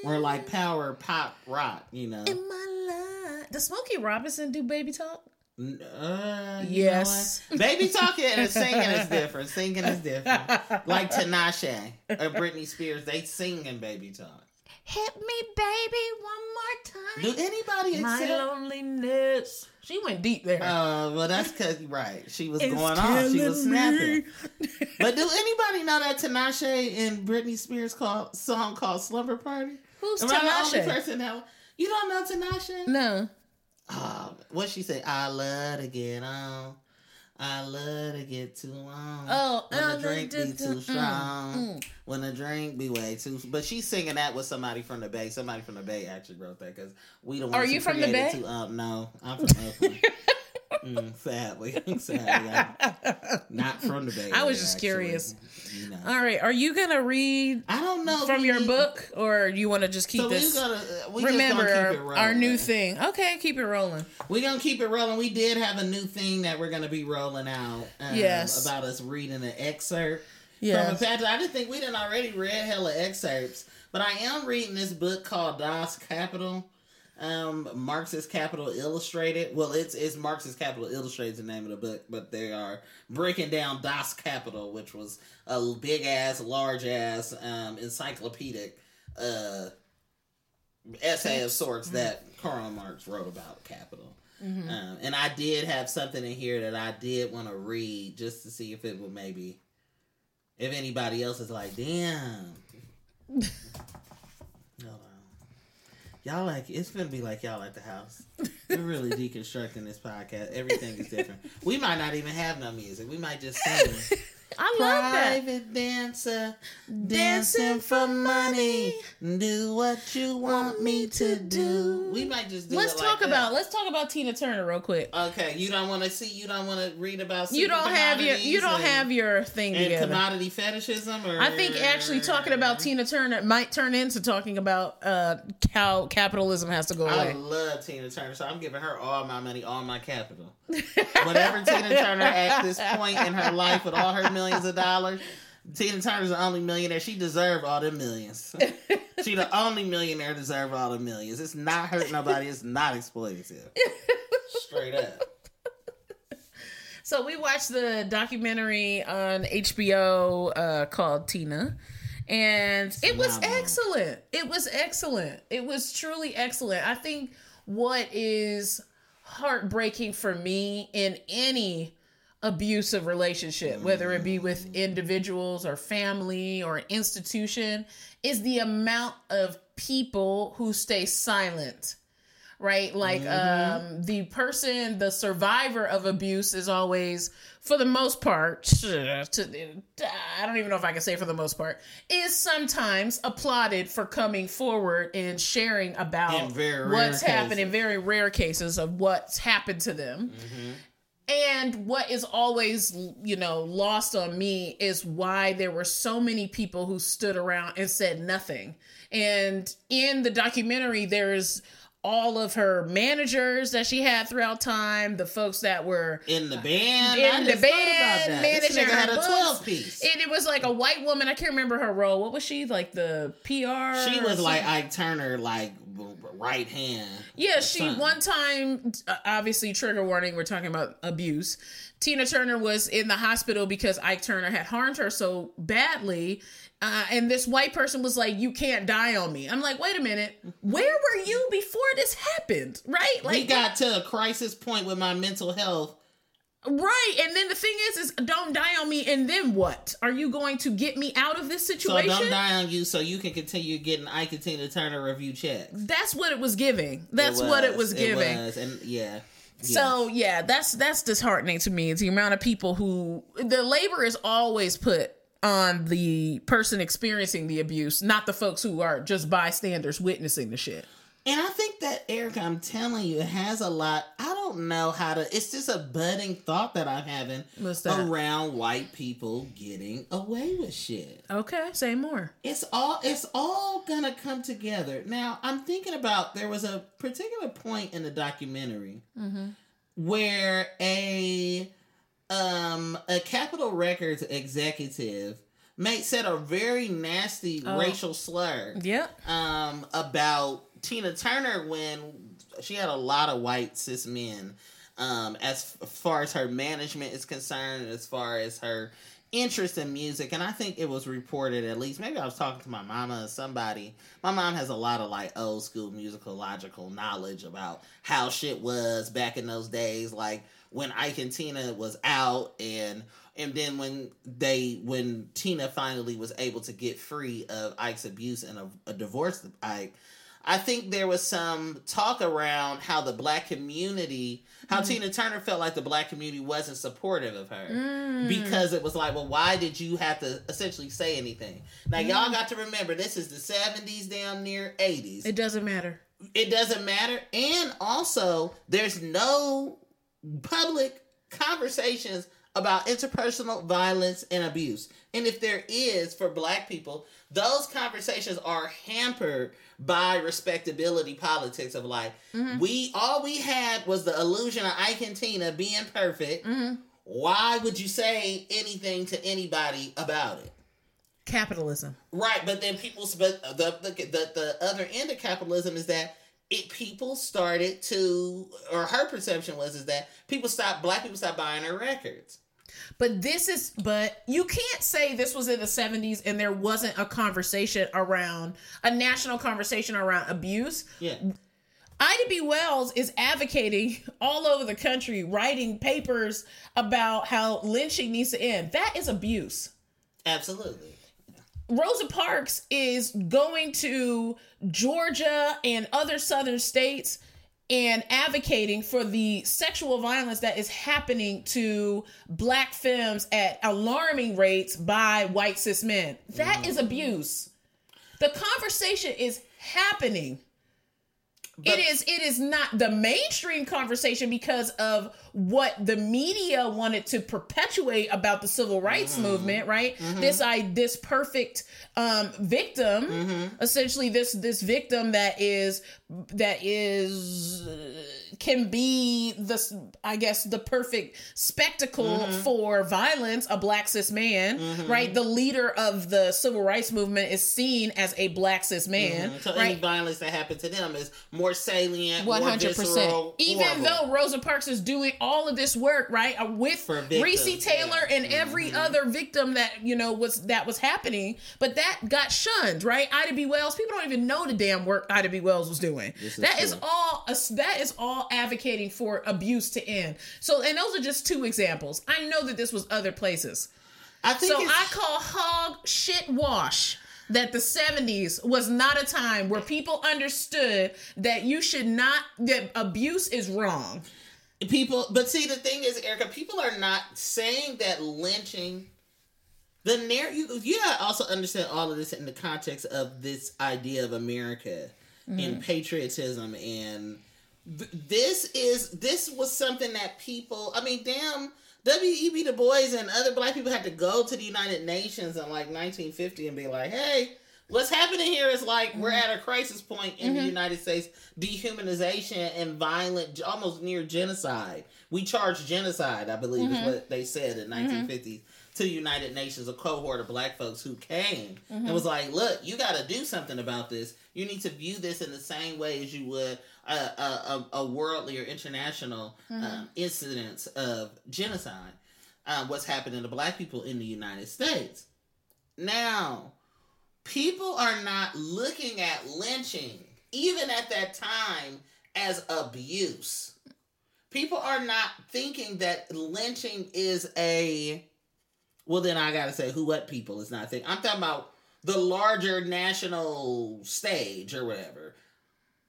or like power pop rock. You know. in my life. Does Smokey Robinson do baby talk? Uh, Yes. Baby talking and singing is different. Singing is different. Like Tinashe or Britney Spears, they sing in baby talk. Hit me, baby, one more time. Do anybody My accept? loneliness. She went deep there. Uh, well, that's because right, she was It's going off. She was snapping. But do anybody know that Tinashe and Britney Spears call, song called "Slumber Party"? Who's Am I the only Tinashe? person that you don't know Tinashe? No. Oh, what she say? I love to get on. I love to get too on. Oh, when uh, the drink be too mm, strong. mm. When the drink be way too. But she's singing that with somebody from the Bay. Somebody from the Bay actually wrote that because we don't. Are you from the Bay? Too, um, no, I'm from Oakland. Mm, sadly, sadly, I- not from the Bay. I was just actually. curious. You know. All right, are you gonna read I don't know from we your book, or you want to just keep So we this? gonna uh, we Remember gonna keep rolling. our new thing. Okay, keep it rolling. We're gonna keep it rolling. We did have a new thing that we're gonna be rolling out. Um, Yes. About us reading an excerpt Yes. from a passage. I didn't think we didn't already read hella excerpts, but I am reading this book called Das Kapital. Um, Marx's Capital Illustrated. Well, it's it's Marx's Capital Illustrated is the name of the book, but they are breaking down Das Kapital, which was a big ass, large ass, um, encyclopedic uh essay of sorts that Karl Marx wrote about capital. Um, and I did have something in here that I did want to read just to see if it would maybe, if anybody else is like, damn. Y'all like it's gonna be like y'all at the house. We're really deconstructing this podcast. Everything is different. We might not even have no music. We might just sing. I love that. Private dancer, dancing for money. Do what you want me to do. We might just do Let's it talk like about that. let's talk about Tina Turner real quick. Okay, you don't want to see. You don't want to read about. You don't have your you don't have your thing and together. commodity fetishism. Or I think actually talking about Tina Turner might turn into talking about uh how capitalism has to go away. I love Tina Turner, so I'm giving her all my money, all my capital. Whatever Tina Turner at this point in her life with all her millions of dollars, Tina Turner's the only millionaire. She deserve all the millions. she the only millionaire deserve all the millions. It's not hurt nobody. It's not exploitative. Straight up. So we watched the documentary on HBO uh, called Tina, and it was excellent. It was excellent. It was truly excellent. I think what is heartbreaking for me in any abusive relationship, whether it be with mm. individuals or family or institution, is the amount of people who stay silent right? Like um the person, the survivor of abuse is always for the most part to, I don't even know if I can say for the most part is sometimes applauded for coming forward and sharing about what's happened in very rare cases of what's happened to them. And what is always, you know, lost on me is why there were so many people who stood around and said nothing. And in the documentary, there's all of her managers that she had throughout time, the folks that were In the band, in the just thought about band, managing had a twelve piece. And it was like a white woman. I can't remember her role. What was she like? The PR. She was like? Ike Turner, like right hand. Yeah, she one time, uh, obviously, trigger warning, we're talking about abuse. Tina Turner was in the hospital because Ike Turner had harmed her so badly. Uh, and this white person was like, You can't die on me. I'm like, Wait a minute. Where were you before this happened? Right? Like, we got to a crisis point with my mental health. right. And then the thing is, is don't die on me. And then what? Are you going to get me out of this situation? So don't die on you so you can continue getting I continue to Turner Revue checks. That's what it was giving. That's what it was giving. was, And yeah. So yeah, that's that's disheartening to me. It's the amount of people who the labor is always put on the person experiencing the abuse, not the folks who are just bystanders witnessing the shit. And I think that Eric, I'm telling you, has a lot. I don't know how to. It's just a budding thought that I'm having that? around white people getting away with shit. Okay, say more. It's all. It's all gonna come together. Now I'm thinking about. There was a particular point in the documentary mm-hmm. where a um a Capitol Records executive made said a very nasty racial slur Yep. um, about Tina Turner when she had a lot of white cis men. Um, as far as her management is concerned, as far as her interest in music, and I think it was reported at least. Maybe I was talking to my mama or somebody. My mom has a lot of like old school musicological knowledge about how shit was back in those days, like when Ike and Tina was out and and then when they when Tina finally was able to get free of Ike's abuse and a, a uh, divorce of Ike, I think there was some talk around how the black community, how mm-hmm. Tina Turner felt like the black community wasn't supportive of her. Mm. Because it was like, well, why did you have to essentially say anything? Now y'all mm. got to remember this is the seventies, damn near eighties. It doesn't matter. it doesn't matter. And also there's no public conversations about interpersonal violence and abuse. And if there is for black people, those conversations are hampered by respectability politics of like mm-hmm. we all we had was the illusion of Ike and Tina being perfect. Mm-hmm. Why would you say anything to anybody about it? Capitalism. Right, but then people, but the the the, the other end of capitalism is that it people started to, or her perception was is that people stopped, black people stopped buying her records. But this is, but you can't say this was in the 70s and there wasn't a conversation around, a national conversation around abuse. Yeah, Ida B. Wells is advocating all over the country, writing papers about how lynching needs to end. That is abuse. absolutely. Rosa Parks is going to Georgia and other southern states and advocating for the sexual violence that is happening to black femmes at alarming rates by white cis men. That mm. is abuse. The conversation is happening. But- it is it is not the mainstream conversation because of what the media wanted to perpetuate about the civil rights mm-hmm. movement, right? Mm-hmm. This I this perfect um victim, mm-hmm. essentially this this victim that is that is uh, can be the I guess the perfect spectacle for violence, a black cis man, right? The leader of the civil rights movement is seen as a black cis man, So any violence that happened to them is more salient, One more hundred visceral, percent. Even horrible. though Rosa Parks is doing all of this work, right, uh, with Recy Taylor yeah. Mm-hmm. and every other victim that you know was that was happening, but that got shunned, right? Ida B. Wells. People don't even know the damn work Ida B. Wells was doing. This is That is true. all. That is all advocating for abuse to end. So, and those are just two examples. I know that this was other places. I think So I call hog shit wash that the 70s was not a time where people understood that you should not that abuse is wrong. people but see the thing is erica people are not saying that lynching the narrative you, you gotta also understand all of this in the context of this idea of america and mm. patriotism and th- this is this was something that people i mean damn W.E.B. Du Bois and other black people had to go to the United Nations in like 1950 and be like, hey, what's happening here is like we're mm. at a crisis point in the mm-hmm. United States dehumanization and violent, almost near genocide. We charge genocide, I believe, is mm-hmm. what they said in mm-hmm. 1950 to the United Nations, a cohort of black folks who came and was like, look, you got to do something about this. You need to view this in the same way as you would a, a, a, a worldly or international um, incidents of genocide. Um, what's happening to black people in the United States. Now, people are not looking at lynching, even at that time, as abuse. People are not thinking that lynching is a. Well, then I gotta say, who what people is not thinking. I'm talking about the larger national stage or whatever.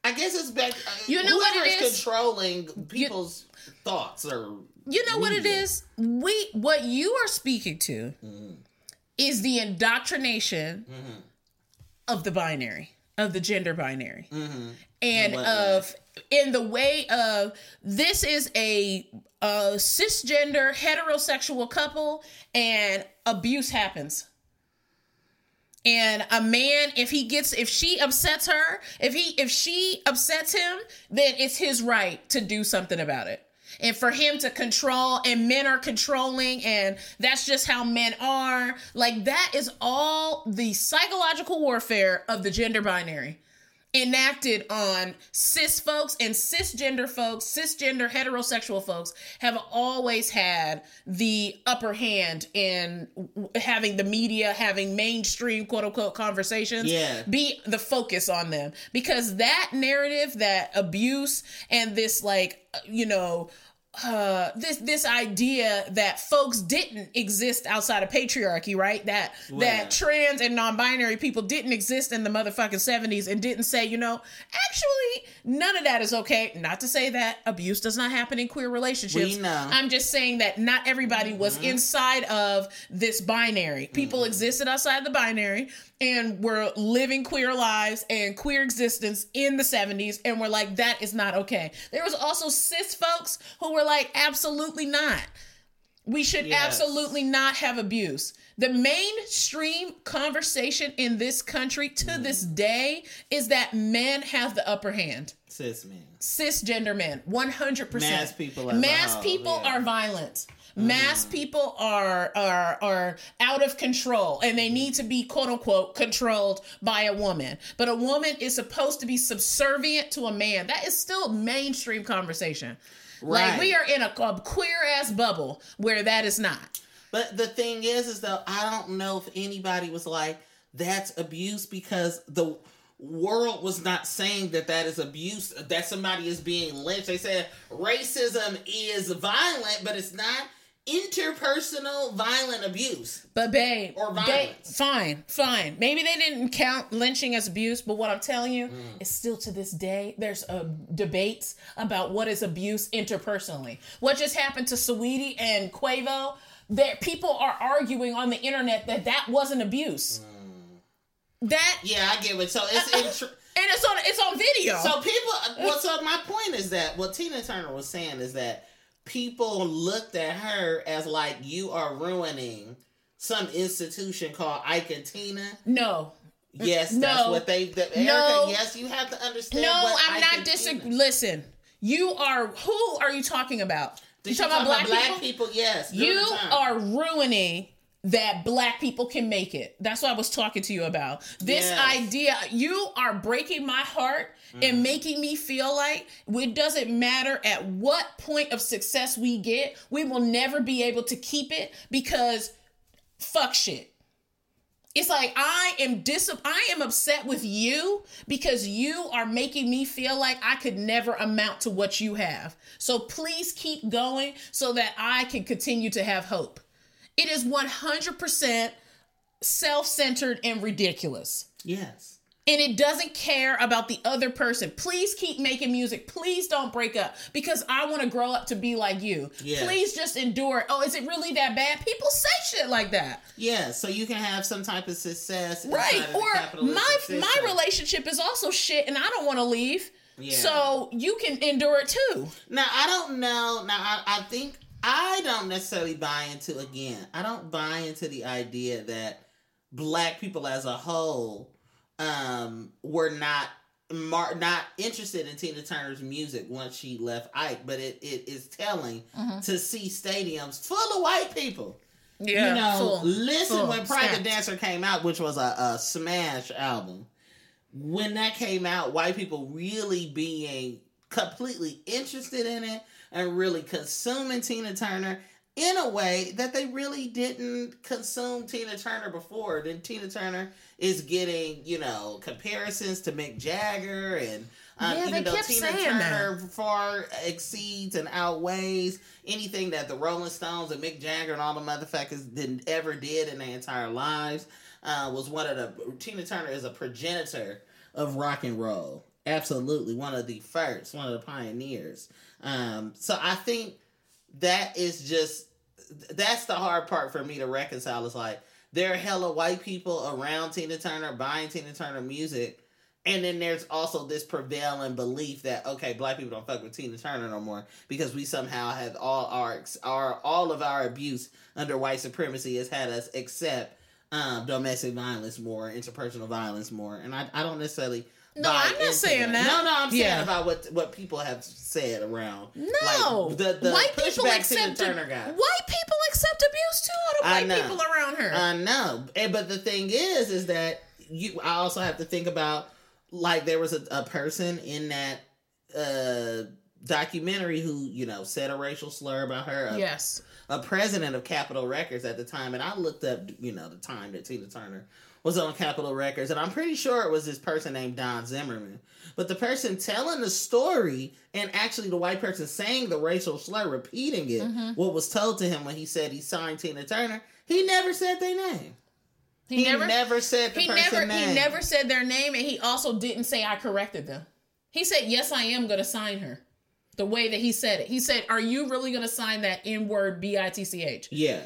I guess it's back. uh, You know what it is controlling people's thoughts or. You know what it is. We what you are speaking to mm-hmm. is the indoctrination mm-hmm. of the binary, of the gender binary. Mm-hmm. And In what way? of in the way of this is a, a cisgender heterosexual couple and abuse happens. And a man if he gets if she upsets her if he if she upsets him then it's his right to do something about it. And for him to control and men are controlling and that's just how men are. Like that is all the psychological warfare of the gender binary enacted on cis folks and cisgender folks, cisgender heterosexual folks have always had the upper hand in having the media, having mainstream quote unquote conversations Yeah. be the focus on them. Because that narrative, that abuse and this like, you know, uh this this idea that folks didn't exist outside of patriarchy right that Right. that trans and non-binary people didn't exist in the motherfucking 70s and didn't say you know actually none of that is okay not to say that abuse does not happen in queer relationships We know. i'm just saying that not everybody was Mm-hmm. inside of this binary people existed outside the binary and were living queer lives and queer existence in the 70s and we're like that is not okay there was also cis folks who were were like, absolutely not. We should Yes. absolutely not have abuse. The mainstream conversation in this country to Mm. this day is that men have the upper hand. Cis man. Cisgender men, 100%. Mass people as a Mass whole, people yeah. are violent. Mass people are are are out of control and they need to be quote unquote controlled by a woman. But a woman is supposed to be subservient to a man. That is still mainstream conversation. Like we are in a, a queer ass bubble where that is not. But the thing is, is though I don't know if anybody was like that's abuse because the world was not saying that that is abuse. That somebody is being lynched. They said racism is violent, but it's not interpersonal violent abuse. But babe, Or violence. fine, fine. Maybe they didn't count lynching as abuse, but what I'm telling you Mm. is still to this day there's uh, debates about what is abuse interpersonally. What just happened to Saweetie and Quavo? There, people are arguing on the internet that that wasn't abuse. That Yeah, I get it. So it's and it's on it's on video. So people, well, so my point is that what Tina Turner was saying is that people looked at her as like you are ruining some institution called Ike no, Yes, No. that's what they. The, Erica, No. yes, you have to understand. no, I'm not disagreeing. Listen, you are who are you talking about? You Did talking about black, people? Yes, You are ruining that black people can make it. That's what I was talking to you about. This Yes. idea, you are breaking my heart Mm. and making me feel like it doesn't matter at what point of success we get, we will never be able to keep it because fuck shit. It's like I am dis I am upset with you because you are making me feel like I could never amount to what you have. So please keep going so that I can continue to have hope. It is 100% self-centered and ridiculous. yes. And it doesn't care about the other person. Please keep making music. Please don't break up because I want to grow up to be like you. Yes. Please just endure. Oh, is it really that bad? People say shit like that. Yeah, so you can have some type of success, right or my system. my relationship is also shit and i don't want to leave Yeah. so you can endure it too Now I don't know. Now I, I think I don't necessarily buy into again. I don't buy into the idea that black people as a whole um were not mar- not interested in Tina Turner's music once she left Ike, but it, it is telling Mm-hmm. to see stadiums full of white people. yeah you know, full, listen full, when Private. Dancer came out, which was a, a smash album. When that came out, white people really being completely interested in it and really consuming Tina Turner in a way that they really didn't consume Tina Turner before. Then Tina Turner is getting, you know, comparisons to Mick Jagger and um, Yeah, even though Tina saying that. Turner far exceeds and outweighs anything that the Rolling Stones and Mick Jagger and all the motherfuckers didn't ever did in their entire lives. Uh, was one of the Tina Turner is a progenitor of rock and roll. Absolutely, one of the first, one of the pioneers. Um, so I think that is just that's the hard part for me to reconcile. Is like there are hella white people around Tina Turner buying Tina Turner music, and then there's also this prevailing belief that okay, black people don't fuck with Tina Turner no more because we somehow have all our our all of our abuse under white supremacy has had us accept um, domestic violence more, interpersonal violence more, and I, I don't necessarily. No, I'm not into saying that. No, no, I'm saying Yeah. about what what people have said around. no like, the, the white people accept Turner got. white people accept abuse too out of white people around her I know, and but the thing is, is that you. I also have to think about like there was a, a person in that uh documentary who you know said a racial slur about her. A, yes a president of Capitol Records at the time, and I looked up you know the time that Tina Turner was on Capitol Records, and I'm pretty sure it was this person named Don Zimmerman. But the person telling the story and actually the white person saying the racial slur, repeating it, Mm-hmm. what was told to him when he said he signed Tina Turner, he never said their name. he, He never, never, said the he never name. he never said their name and he also didn't say i corrected them he said yes i am going to sign her the way that he said it he said are you really going to sign that n word b-i-t-c-h Yeah.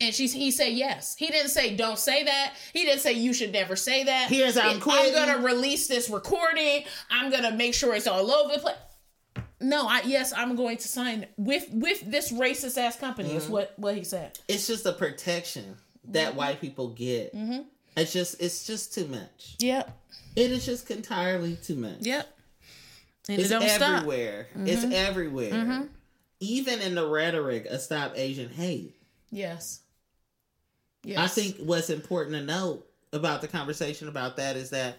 And she, he said yes. He didn't say don't say that. He didn't say you should never say that. Here's I'm I'm gonna release this recording. I'm gonna make sure it's all over the place. no, I yes, I'm going to sign with with this racist ass company. Mm-hmm. Is what what he said. It's just a protection that Mm-hmm. white people get. It's just it's just too much. Yep, It is just entirely too much. yep. And It's it don't stop. Mm-hmm. everywhere. It's everywhere. Even in the rhetoric of stop Asian hate. Yes. Yes. I think what's important to note about the conversation about that is that,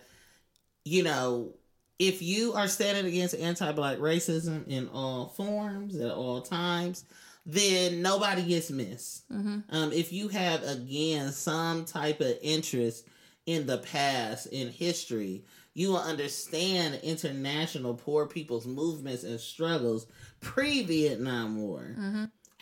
you know, if you are standing against anti black racism in all forms at all times, then nobody gets missed. Um, if you have, again, some type of interest in the past, in history, you will understand international poor people's movements and struggles pre Vietnam War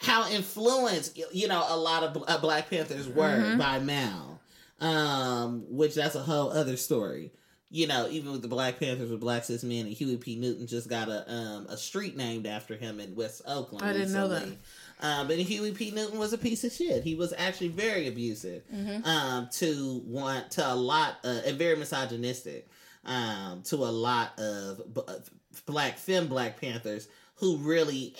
how influenced you know a lot of uh, Black Panthers were by Mao, um, which that's a whole other story. You know, even with the Black Panthers with Black cis men and Huey P. Newton just got a um, a street named after him in West Oakland. I didn't know that. Um, but Huey P. Newton was a piece of shit. He was actually very abusive Mm-hmm. um, to want to a lot uh, and very misogynistic um, to a lot of b- black femme Black Panthers who really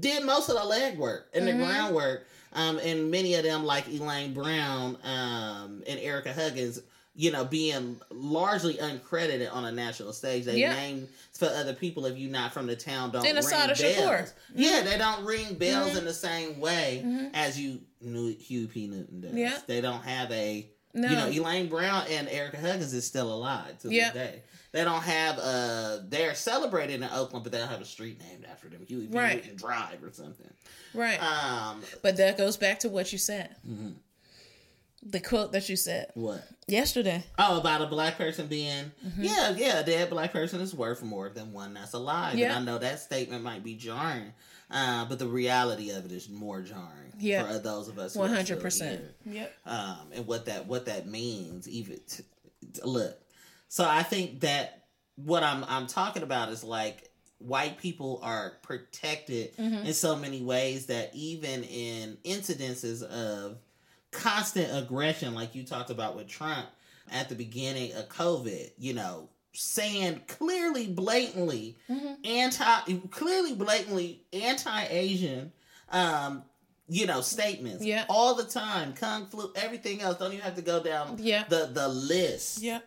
did most of the legwork and Mm-hmm. the groundwork. Um, and many of them, like Elaine Brown um, and Ericka Huggins, you know, being largely uncredited on a national stage. They name for other people if you're not from the town don't And ring bells. Shakur. Yeah, they don't ring bells in the same way as you knew Huey P. Newton does. Yeah. They don't have a No. you know, Elaine Brown and Ericka Huggins is still alive to Yeah. this day. They don't have uh they're celebrated in Oakland, but they don't have a street named after them. Huey P. Right. Newton Drive or something. right. Um but that goes back to what you said. Mm-hmm. The quote that you said what? yesterday. Oh, about a black person being Mm-hmm. yeah, yeah, a dead black person is worth more than one that's alive. Yeah. And I know that statement might be jarring, uh, but the reality of it is more jarring Yeah. for those of us who are One hundred percent. Yep. um, and what that what that means. Even t- t- look, so I think that what I'm I'm talking about is like white people are protected in so many ways that even in incidences of constant aggression, like you talked about with Trump at the beginning of COVID, you know, saying clearly, blatantly anti, clearly, blatantly anti-Asian, um, you know, statements. Yeah. all the time, kung flu, everything else. Don't even have to go down. Yeah. the the list. Yep.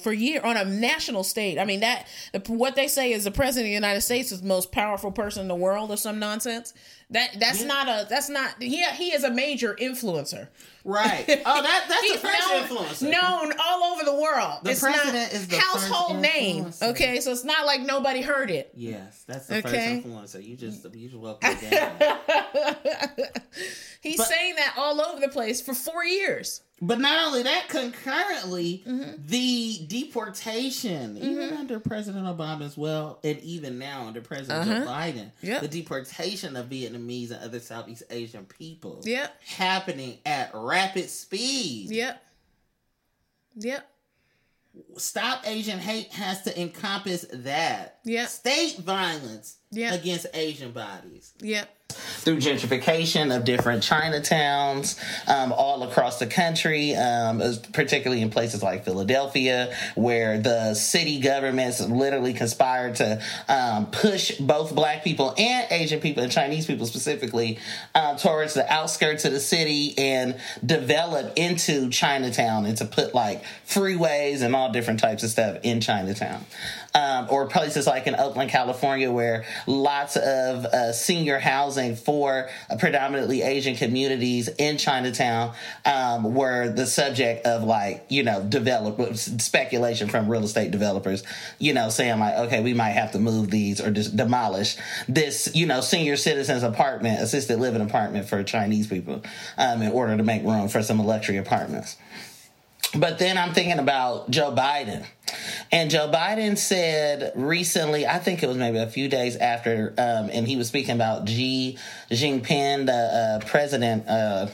For year on a national stage, I mean that what they say is the president of the United States is the most powerful person in the world or some nonsense. That that's Yeah. not a that's not he he is a major influencer. Right. Oh, that that's He's the first known, influencer. known all over the world. The it's president is the household name. Okay, so it's not like nobody heard it. Yes, that's the Okay. first influencer. You just you just welcome down. He's But- saying that all over the place for four years. But not only that, concurrently, Mm-hmm. the deportation, even under President Obama as well, and even now under President Joe Biden, Uh-huh. Yep. the deportation of Vietnamese and other Southeast Asian people Yep. happening at rapid speed. Yep. Yep. Stop Asian hate has to encompass that. Yep. State violence Yep. against Asian bodies. Yep. Through gentrification of different Chinatowns um, all across the country, um, particularly in places like Philadelphia, where the city governments literally conspired to um, push both black people and Asian people and Chinese people specifically um, towards the outskirts of the city and develop into Chinatown and to put like freeways and all different types of stuff in Chinatown. Um, or places like in Oakland, California, where lots of uh, senior housing for uh, predominantly Asian communities in Chinatown um, were the subject of like you know develop speculation from real estate developers. You know, saying like, okay, we might have to move these or just demolish this you know senior citizens apartment, assisted living apartment for Chinese people um, in order to make room for some luxury apartments. But then I'm thinking about Joe Biden. And Joe Biden said recently, I think it was maybe a few days after, um, and he was speaking about Xi Jinping, the uh, president, uh,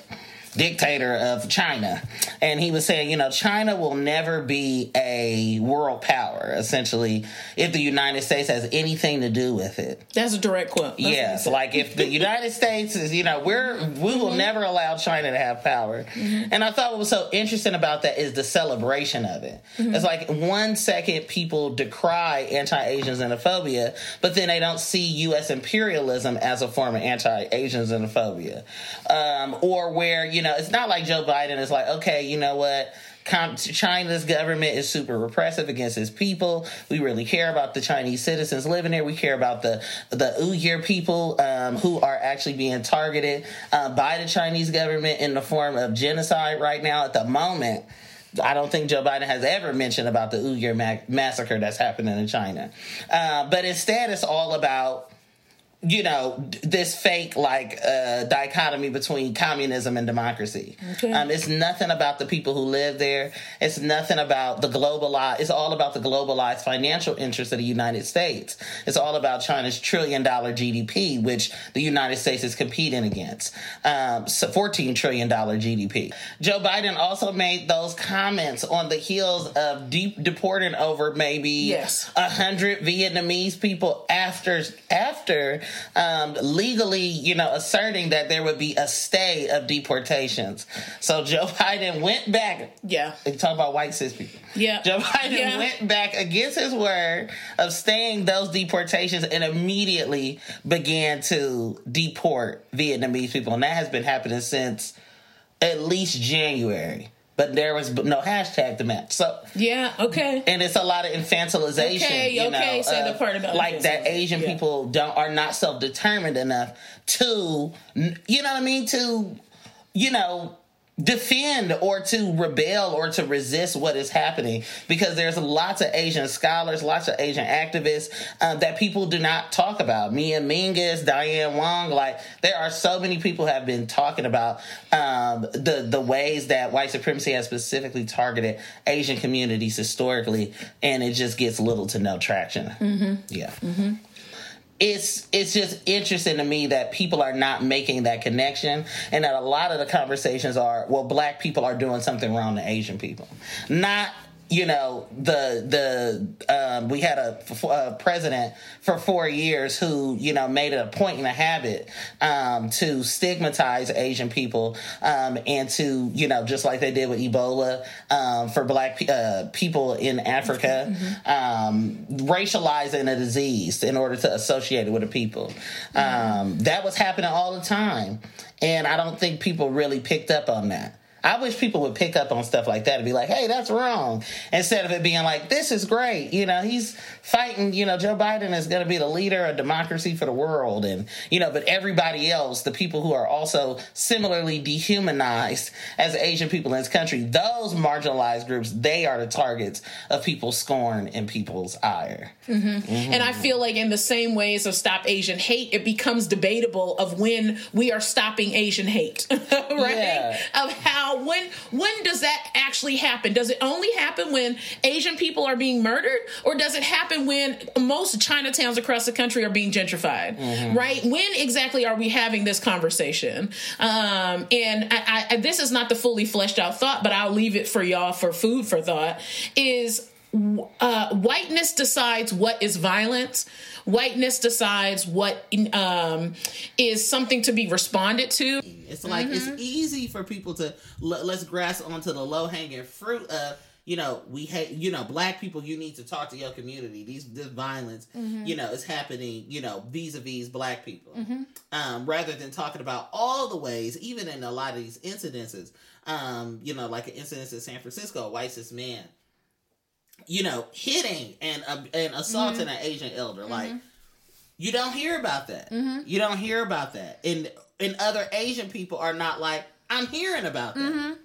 dictator of China. And he was saying, you know, China will never be a world power, essentially, if the United States has anything to do with it. That's a direct quote. That's Yes, like if the United States is, you know, we're we will mm-hmm. never allow China to have power. Mm-hmm. And I thought what was so interesting about that is the celebration of it. Mm-hmm. It's like one second people decry anti-Asian xenophobia, but then they don't see U.S. imperialism as a form of anti-Asian xenophobia, um, or where you know it's not like Joe Biden is like, okay, you know what. China's government is super repressive against its people. We really care about the Chinese citizens living there. We care about the the Uyghur people um, who are actually being targeted uh, by the Chinese government in the form of genocide right now. At the moment, I don't think Joe Biden has ever mentioned about the Uyghur ma- massacre that's happening in China. Uh, but instead, it's all about you know this fake like uh, dichotomy between communism and democracy. Okay. Um, it's nothing about the people who live there. It's nothing about the globalized. It's all about the globalized financial interests of the United States. It's all about China's trillion dollar GDP, which the United States is competing against. Um, so fourteen trillion dollar GDP. Joe Biden also made those comments on the heels of deep deporting over maybe Yes. a hundred Vietnamese people after after um, legally, you know, asserting that there would be a stay of deportations. So Joe Biden went back. Yeah. They talk about white cis people. Yeah. Joe Biden Yeah. went back against his word of staying those deportations and immediately began to deport Vietnamese people, and that has been happening since at least January. But there was no hashtag to match. So Yeah. Okay. and it's a lot of infantilization. Okay, you okay, know, say the part about like that Asian yeah. people don't are not self determined enough to, you know what I mean, to, you know. Defend or to rebel or to resist what is happening because there's lots of Asian scholars, lots of Asian activists uh, that people do not talk about. Mia Mingus, Diane Wong, like there are so many people have been talking about um, the the ways that white supremacy has specifically targeted Asian communities historically, and it just gets little to no traction. Yeah. It's it's just interesting to me that people are not making that connection, and that a lot of the conversations are, well, black people are doing something wrong to Asian people, not you know the the um, we had a, a president for four years who you know made it a point and a habit um, to stigmatize Asian people um, and to you know just like they did with Ebola um, for black uh, people in Africa, um, racializing a disease in order to associate it with a people. Um, that was happening all the time, and I don't think people really picked up on that. I wish people would pick up on stuff like that and be like, hey, that's wrong. Instead of it being like, this is great. You know, he's fighting, you know, Joe Biden is going to be the leader of democracy for the world. And, you know, but everybody else, the people who are also similarly dehumanized as Asian people in this country, those marginalized groups, they are the targets of people's scorn and people's ire. Mm-hmm. Mm-hmm. And I feel like in the same ways of stop Asian hate, it becomes debatable of when we are stopping Asian hate, right? Yeah. Of how when when does that actually happen? Does it only happen when Asian people are being murdered, or does it happen when most Chinatowns across the country are being gentrified? Right? When exactly are we having this conversation? Um, and I, I, this is not the fully fleshed out thought, but I'll leave it for y'all for food for thought. Is uh, whiteness decides what is violence. Whiteness decides what um, is something to be responded to. It's like it's easy for people to l- let's grasp onto the low hanging fruit of you know we hate you know black people. You need to talk to your community. These this violence you know is happening you know vis a vis black people, um, rather than talking about all the ways, even in a lot of these incidences. Um, you know, like an incident in San Francisco, a white cis man, you know, hitting and uh, and assaulting mm-hmm. an Asian elder, mm-hmm. like you don't hear about that. Mm-hmm. You don't hear about that. And and other Asian people are not like, I'm hearing about that.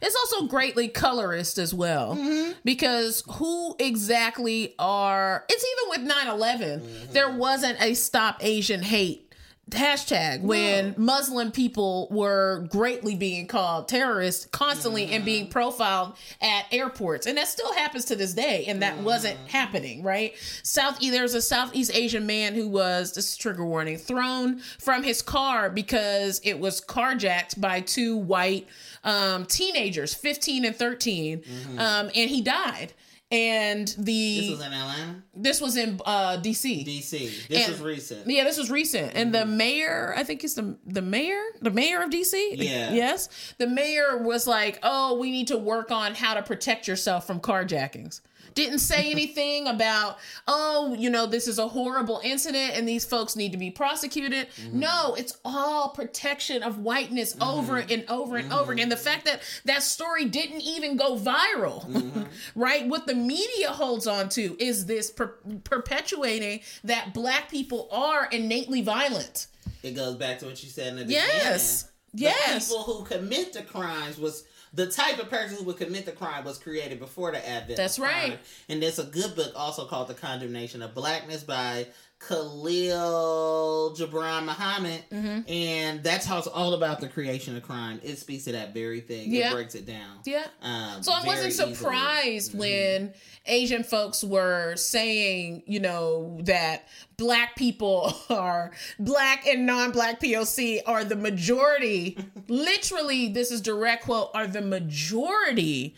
It's also greatly colorist as well because who exactly are it's even with 9/11 there wasn't a stop Asian hate hashtag when Muslim people were greatly being called terrorists constantly and being profiled at airports. And that still happens to this day. And that wasn't happening, right? South there's a Southeast Asian man who was this is trigger warning, thrown from his car because it was carjacked by two white um, teenagers, 15 and 13. Um, and he died. And the This was in Atlanta, this was in uh, DC. DC. This And- was recent. Yeah, this was recent, and the mayor, I think it's the the mayor, the mayor of DC. Yeah. Yes, the mayor was like, "Oh, we need to work on how to protect yourself from carjackings." Didn't say anything about, "Oh, you know, this is a horrible incident and these folks need to be prosecuted." Mm-hmm. No, it's all protection of whiteness mm-hmm. over and over and over mm-hmm. again. The fact that that story didn't even go viral, right? What the media holds on to is this per- perpetuating that black people are innately violent. It goes back to what you said in the Yes. beginning. Yes. The people who commit the crimes was the type of person who would commit the crime was created before the advent. That's of crime. right. And there's a good book also called The Condemnation of Blackness by Khalil Gibran Muhammad, Mm-hmm. and that talks all about the creation of crime. It speaks to that very thing. Yeah. It breaks it down. Yeah. Um, So I wasn't easily. surprised when Asian folks were saying, you know, that black people are black and non-black POC are the majority. literally, this is direct quote, are the majority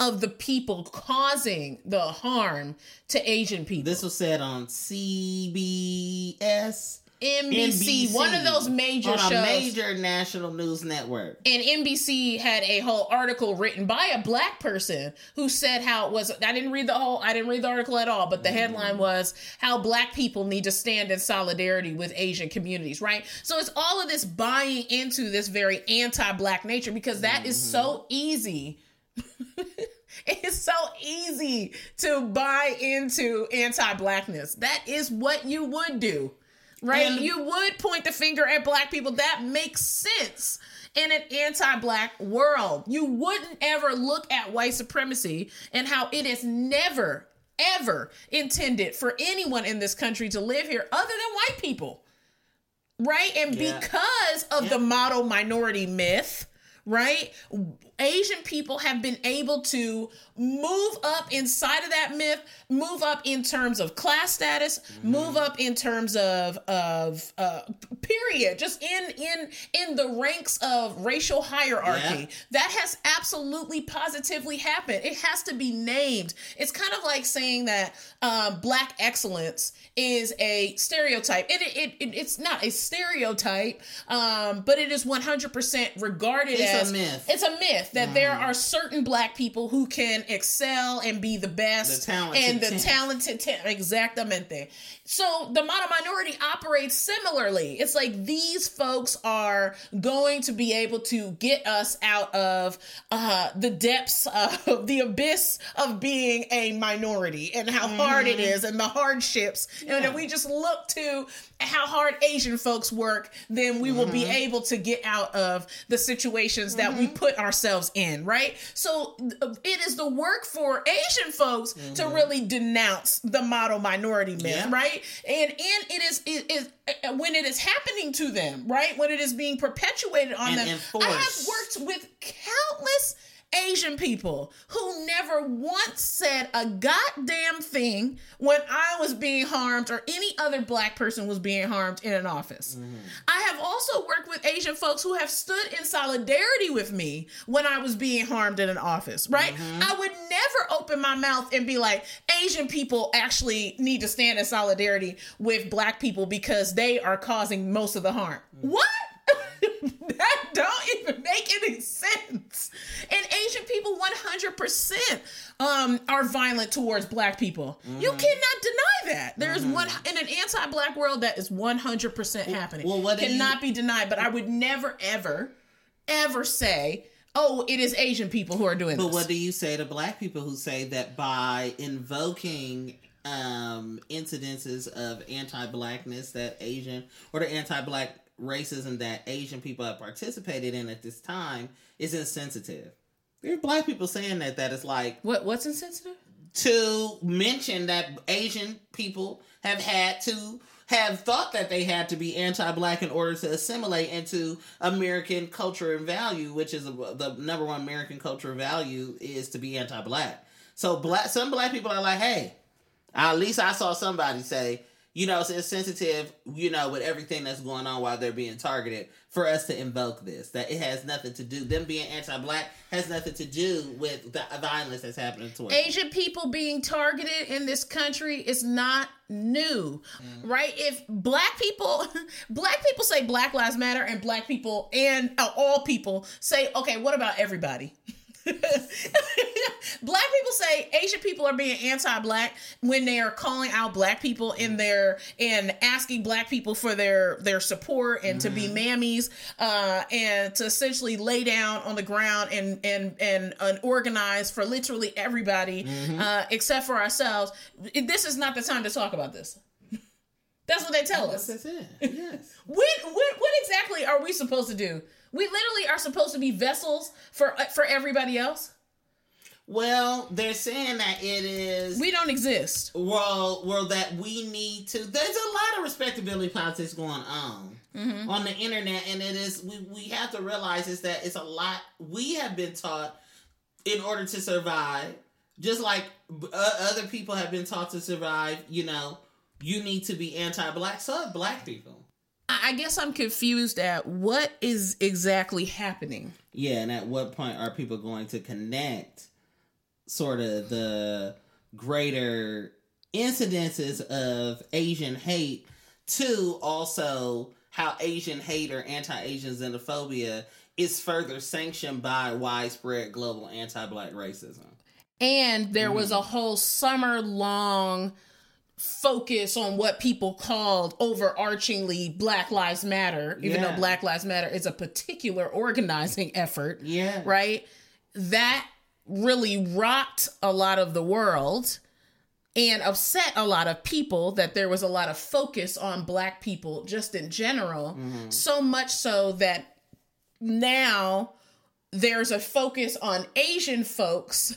of the people causing the harm to Asian people. This was said on CBS. NBC, one of those major on shows. a major national news network. and NBC had a whole article written by a black person who said how it was. I didn't read the whole. I didn't read the article at all, but the headline mm-hmm. was how black people need to stand in solidarity with Asian communities. Right. So it's all of this buying into this very anti-black nature because that is so mm-hmm. easy. It's so easy to buy into anti-blackness. That is what you would do. Right? And- you would point the finger at black people. That makes sense in an anti-black world. You wouldn't ever look at white supremacy and how it is never ever intended for anyone in this country to live here other than white people right? And Yeah. because of the model minority myth, right? Asian people have been able to move up inside of that myth, move up in terms of class status, move up in terms of of uh, period, just in in in the ranks of racial hierarchy. Yeah. That has absolutely positively happened. It has to be named. It's kind of like saying that um, black excellence is a stereotype. It, it, it it's not a stereotype, um, but it is one hundred percent regarded It's a myth. It's a myth that there are certain black people who can excel and be the best The and the talented ten- exactamente. So the model minority operates similarly. It's like these folks are going to be able to get us out of uh, the depths of the abyss of being a minority and how hard it is and the hardships. And if we just look to how hard Asian folks work, then we will be able to get out of the situations that we put ourselves in, right? So uh, it is the work for Asian folks to really denounce the model minority myth, Yeah. right? And and it is it is uh, when it is happening to them, right? When it is being perpetuated on And them. I have worked with countless Asian people who never once said a goddamn thing when I was being harmed or any other black person was being harmed in an office. Mm-hmm. I have also worked with Asian folks who have stood in solidarity with me when I was being harmed in an office, right? Mm-hmm. I would never open my mouth and be like, Asian people actually need to stand in solidarity with black people because they are causing most of the harm. Mm-hmm. What? that don't even make any sense. And Asian people 100% um, are violent towards black people. Mm-hmm. You cannot deny that. There's one in an anti-black world that is 100% happening. well, what cannot you- be denied, but I would never ever ever say, "Oh, it is Asian people who are doing But this." But what do you say to black people who say that by invoking um, incidences of anti-blackness that Asian or the anti-black racism that Asian people have participated in at this time is insensitive? There are black people saying that that is like what what's insensitive? to mention that Asian people have had to have thought that they had to be anti-black in order to assimilate into American culture and value, which is a, the number one American culture value is to be anti-black. So black, some black people are like, hey, at least I saw somebody say, you know, it's sensitive, you know, with everything that's going on while they're being targeted for us to invoke this. That it has nothing to do, them being anti black has nothing to do with the violence that's happening to us. Asian people being targeted in this country is not new, mm. right? If black people, black people say Black Lives Matter and black people and uh, all people say, okay, what about everybody? black people say Asian people are being anti-black when they are calling out black people in their and asking black people for their their support and mm-hmm. to be mm-hmm. mammies uh, and to essentially lay down on the ground and and and, and organize for literally everybody mm-hmm. uh, except for ourselves. This is not the time to talk about this. That's what they tell us. That's it. Yes. what, what what exactly are we supposed to do? We literally are supposed to be vessels for uh, for everybody else. Well, they're saying that it is. We don't exist. Well, well, that we need to. There's a lot of respectability politics going on mm-hmm. on the internet, and it is. We we have to realize is that it's a lot. We have been taught in order to survive, just like uh, other people have been taught to survive. You know, you need to be anti-black. So have black people. I guess I'm confused at what is exactly happening. Yeah, and at what point are people going to connect sort of the greater incidences of Asian hate to also how Asian hate or anti Asian xenophobia is further sanctioned by widespread global anti black racism? And there mm. was a whole summer long focus on what people called overarchingly Black Lives Matter, even yeah. though Black Lives Matter is a particular organizing effort. Yeah. Right? That really rocked a lot of the world and upset a lot of people that there was a lot of focus on black people just in general. Mm-hmm. So much so that now there's a focus on Asian folks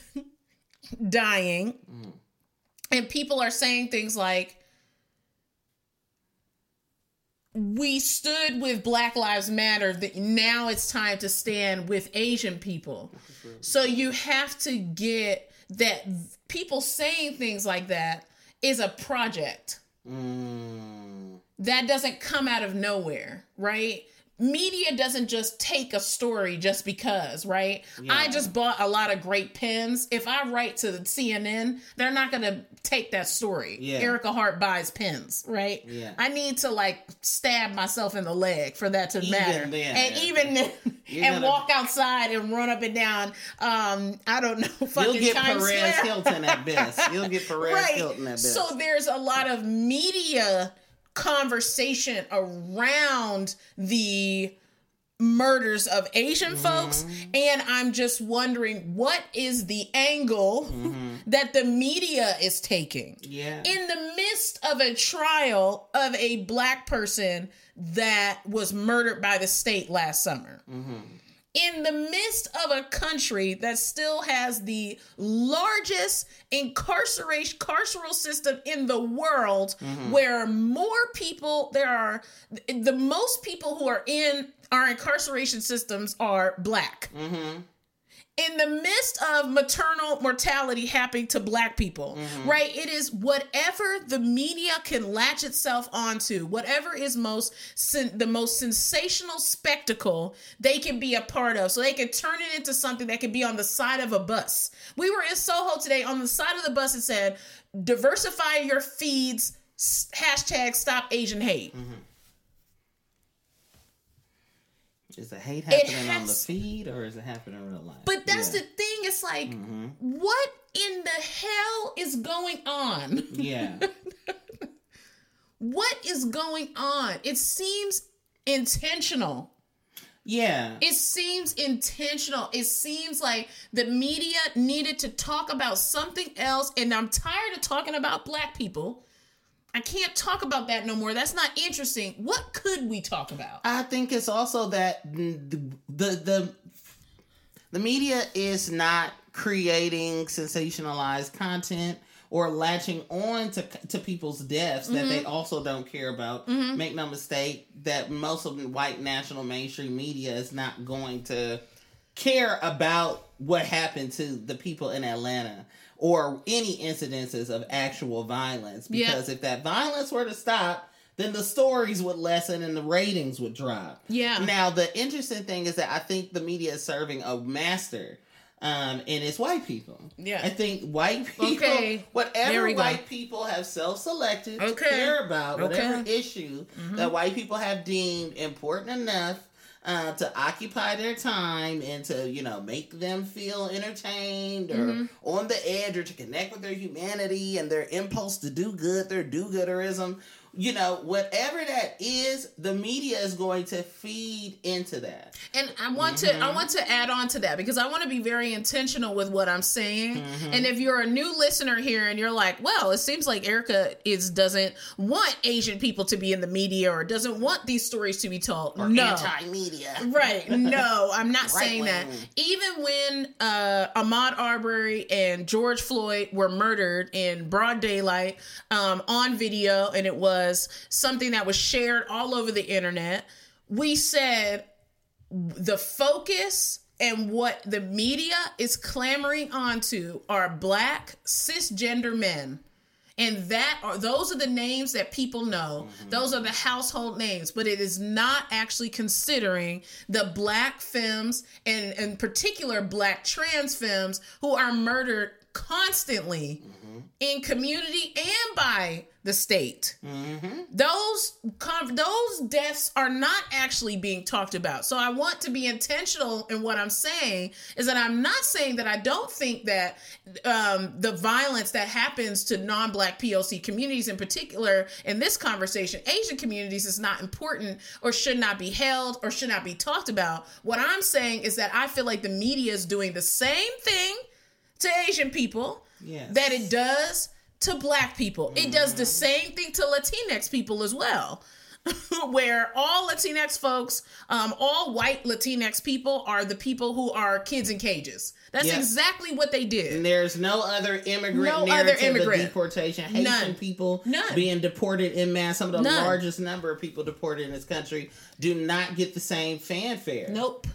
dying. Mm and people are saying things like, we stood with Black Lives Matter. That now it's time to stand with Asian people. So you have to get that people saying things like that is a project. Mm. That doesn't come out of nowhere, right? Media doesn't just take a story just because, right? Yeah. I just bought a lot of great pens. If I write to CNN, they're not going to take that story. Yeah. Ericka Hart buys pens, right? Yeah. I need to like stab myself in the leg for that to even matter. Then, and even then, and gonna... walk outside and run up and down. Um, I don't know. You'll get Times Perez Hilton at best. You'll get Perez right. Hilton at best. So there's a lot of media conversation around the murders of Asian mm-hmm. folks. And I'm just wondering what is the angle mm-hmm. that the media is taking? Yeah. In the midst of a trial of a black person that was murdered by the state last summer. Mm-hmm in the midst of a country that still has the largest incarceration carceral system in the world mm-hmm. where more people there are the most people who are in our incarceration systems are black mm-hmm in the midst of maternal mortality happening to black people, mm-hmm. right? It is whatever the media can latch itself onto, whatever is most sen- the most sensational spectacle they can be a part of. So they can turn it into something that can be on the side of a bus. We were in Soho today on the side of the bus it said, diversify your feeds, hashtag stop Asian hate. Mm-hmm. Is the hate happening has, on the feed or is it happening in real life? But that's yeah. the thing. It's like, mm-hmm. what in the hell is going on? Yeah. what is going on? It seems intentional. Yeah. It seems intentional. It seems like the media needed to talk about something else. And I'm tired of talking about black people I can't talk about that no more. That's not interesting. What could we talk about? I think it's also that the the the, the media is not creating sensationalized content or latching on to to people's deaths that Mm-hmm. they also don't care about. Make no mistake that most of the white national mainstream media is not going to care about what happened to the people in Atlanta or any incidences of actual violence Yeah. because if that violence were to stop then the stories would lessen and the ratings would drop. Yeah. Now the interesting thing is that I think the media is serving a master um, and it's white people. Yeah. I think white people, Okay. Whatever we go. white people have self-selected to care about, whatever Okay. issue that white people have deemed important enough uh, to occupy their time and to you know make them feel entertained or Mm-hmm. on the edge or to connect with their humanity and their impulse to do good, their do-gooderism. You know, whatever that is, the media is going to feed into that. And I want to I want to add on to that because I want to be very intentional with what I'm saying. And if you're a new listener here and you're like, well, it seems like Ericka is doesn't want Asian people to be in the media or doesn't want these stories to be told. no. Anti-media. Right. No, I'm not saying that. Even when uh, Ahmaud Arbery and George Floyd were murdered in broad daylight um, on video, and it was something that was shared all over the internet, we said the focus and what the media is clamoring onto are black cisgender men. And that are those are the names that people know. Mm-hmm. Those are the household names but it is not actually considering the black femmes and in particular black trans femmes who are murdered constantly in community and by the state those con- those deaths are not actually being talked about. So I want to be intentional in what I'm saying is that I'm not saying that I don't think that um, the violence that happens to non-black POC communities, in particular, in this conversation, Asian communities is not important or should not be held or should not be talked about. What I'm saying is that I feel like the media is doing the same thing to Asian people Yes. that it does to black people. It does the same thing to Latinx people as well. Where all Latinx folks, um, all white Latinx people are the people who are kids in cages. That's Yes. exactly what they did. And there's no other immigrant No other immigrant. of deportation. Haitian None. people None. being deported in mass. Some of the None. largest number of people deported in this country do not get the same fanfare. Nope.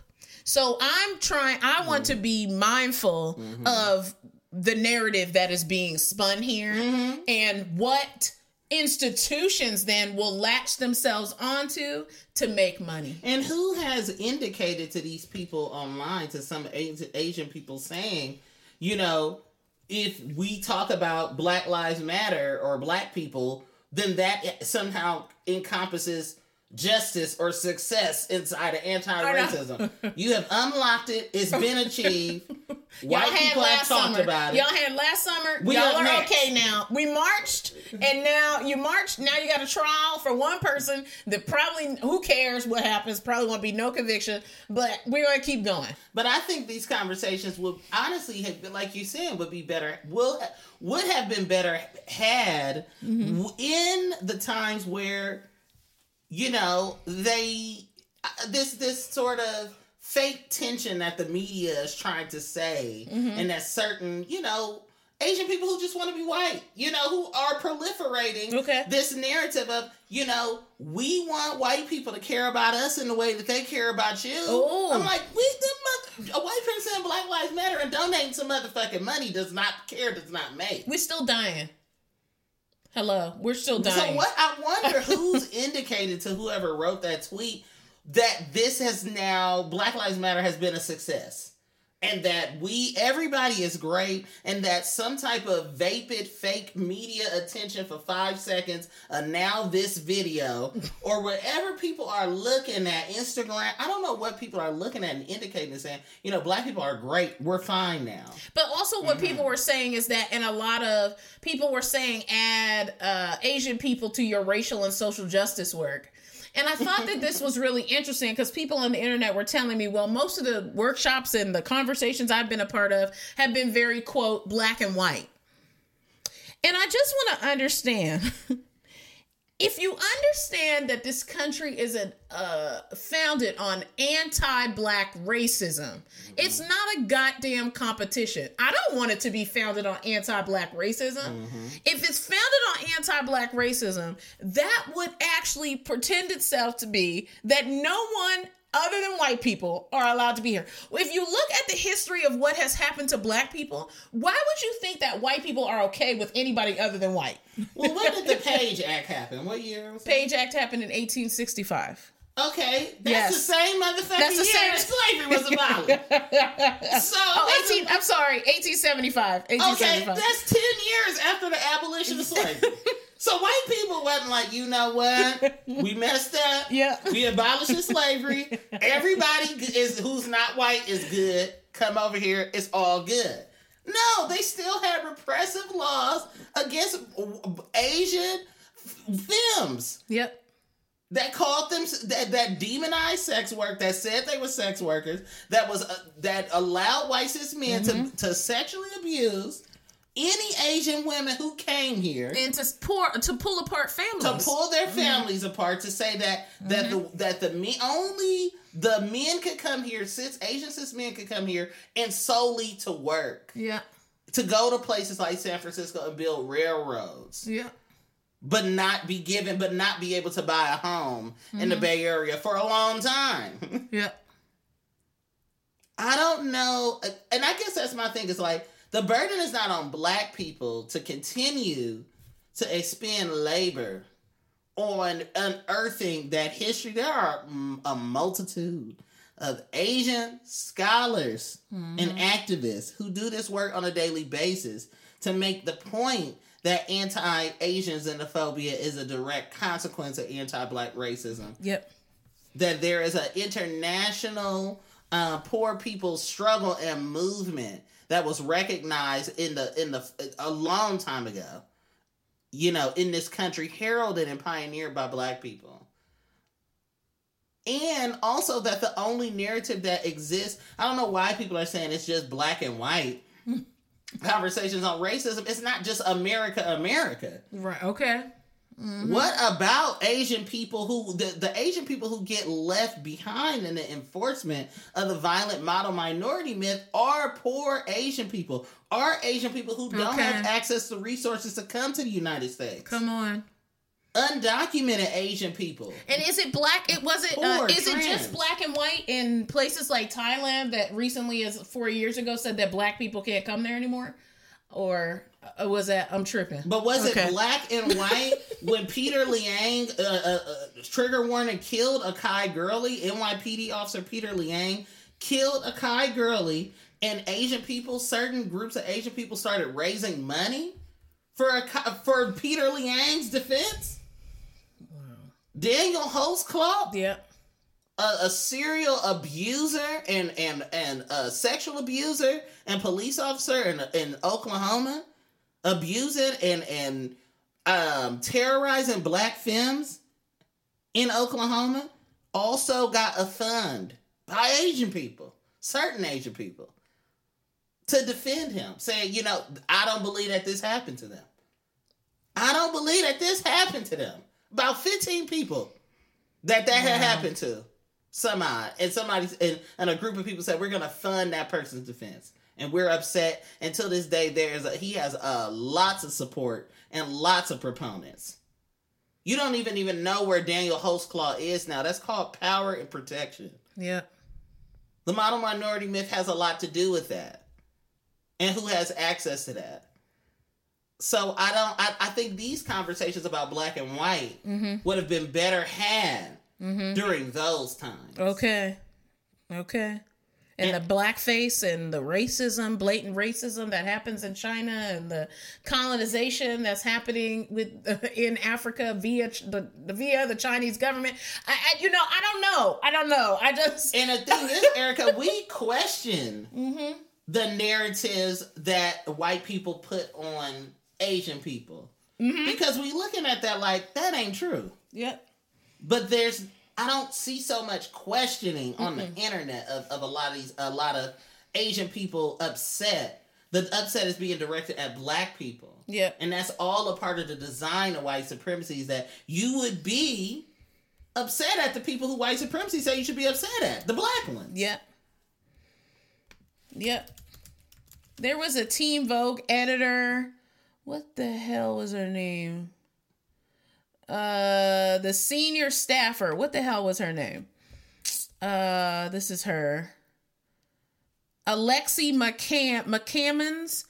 So I'm trying, I want to mm-hmm. be mindful mm-hmm. of the narrative that is being spun here mm-hmm. and what institutions then will latch themselves onto to make money. And who has indicated to these people online, to some Asian people, saying, you know, if we talk about Black Lives Matter or Black people, then that somehow encompasses justice or success inside of anti-racism. you have unlocked it. It's been achieved. White Y'all people have talked summer. about it. Y'all had last summer. We Y'all are next. okay now. We marched, and now you marched. Now you got a trial for one person that probably who cares what happens. Probably won't be no conviction, but we're gonna keep going. But I think these conversations would honestly have been, like you said, would be better. Will would have been better had mm-hmm. w- in the times where, you know, they uh, this this sort of fake tension that the media is trying to say, and that certain you know. Asian people who just want to be white, you know, who are proliferating Okay. this narrative of, you know, we want white people to care about us in the way that they care about you. Ooh. I'm like, we the mother, a white person saying Black Lives Matter and donating some motherfucking money does not care, does not make. We're still dying. Hello, we're still dying. So what? I wonder who's indicated to whoever wrote that tweet that this has now Black Lives Matter has been a success. And that we, everybody is great, and that some type of vapid fake media attention for five seconds, uh, now this video, or whatever people are looking at, Instagram, I don't know what people are looking at and indicating and saying, you know, black people are great, we're fine now. But also, what people were saying is that, and a lot of people were saying, add uh, Asian people to your racial and social justice work. And I thought that this was really interesting because people on the internet were telling me, well, most of the workshops and the conversations I've been a part of have been very, quote, black and white. And I just want to understand if you understand that this country is a, uh, founded on anti-black racism, it's not a goddamn competition. I don't want it to be founded on anti-black racism. If it's founded on anti-black racism, that would actually pretend itself to be that no one other than white people are allowed to be here. If you look at the history of what has happened to black people, why would you think that white people are okay with anybody other than white? Well, when did the Page Act happen? What year was? Page Act happened in 1865. Okay, that's Yes. the same motherfucking That's the year same- that slavery was abolished. so, Oh, 18, I'm sorry, 1875. Okay, 1875. that's 10 years after the abolition of slavery. so white people wasn't like, you know what? We messed up. Yeah. We abolished slavery. Everybody is who's not white is good. Come over here. It's all good. No, they still had repressive laws against Asian femmes Yep. that called them that, that demonized sex work that said they were sex workers that was uh, that allowed white cis men Mm-hmm. to, to sexually abuse any asian women who came here And to pour to pull apart families. to pull their Mm-hmm. families apart to say that that the that the men only the men could come here cis asian cis men could come here and solely to work Yeah. to go to places like san francisco and build railroads Yeah. but not be given, but not be able to buy a home in Mm-hmm. the Bay Area for a long time. Yeah. I don't know, and I guess that's my thing. Is like the burden is not on Black people to continue to expend labor on unearthing that history. There are mm, a multitude of Asian scholars and activists who do this work on a daily basis to make the point that anti-Asian xenophobia is a direct consequence of anti-black racism. Yep. That there is an international uh, poor people's struggle and movement that was recognized in the in the a long time ago. You know, in this country, heralded and pioneered by black people. And also that the only narrative that exists, I don't know why people are saying it's just black and white. Conversations on racism, it's not just America, America. Right. Okay. What about Asian people who the, the Asian people who get left behind in the enforcement of the violent model minority myth are poor Asian people, are Asian people who don't Okay. have access to resources to come to the United States. Come on. Undocumented Asian people. And is it black? It was it. Uh, Poor is it just black and white in places like Thailand that recently, as four years ago, said that black people can't come there anymore, or was that I'm tripping? But was Okay. it black and white when Peter Liang, uh, uh, uh, trigger warning, killed Akai Gurley? NYPD officer Peter Liang killed Akai Gurley, and Asian people, certain groups of Asian people, started raising money for Akai, for Peter Liang's defense. Daniel Holtzclaw, Yeah. a, a serial abuser and and and a sexual abuser and police officer in in Oklahoma, abusing and and um, terrorizing black femmes in Oklahoma, also got a fund by Asian people, certain Asian people, to defend him, saying, you know, I don't believe that this happened to them. I don't believe that this happened to them. About 15 people that that had happened to somehow and somebody and, and a group of people said we're gonna fund that person's defense and we're upset. Until this day there's a, he has uh, lots of support and lots of proponents. You don't even even know where daniel Holtzclaw is now. That's called power and protection. Yeah. the model minority myth has a lot to do with that. And who has access to that. So i don't i, I think these conversations about black and white would have been better had during those times. Okay. Okay. And the blackface and the racism, blatant racism that happens in China, and the colonization that's happening with in Africa via ch- the, the via the Chinese government. I, I, you know, I don't know. I don't know. I just And the thing is, Ericka, we question Mm-hmm. the narratives that white people put on Asian people. Mm-hmm. Because we looking at that like, that ain't true. yep. But there's, I don't see so much questioning on the internet of, of a lot of these, a lot of Asian people upset The upset is being directed at black people. Yeah. And that's all a part of the design of white supremacy is that you would be upset at the people who white supremacy say you should be upset at, the black ones. Yep. Yep. There was a Teen Vogue editor. What the hell was her name? Uh the senior staffer. What the hell was her name? Uh this is her. Alexi McCam McCammonds.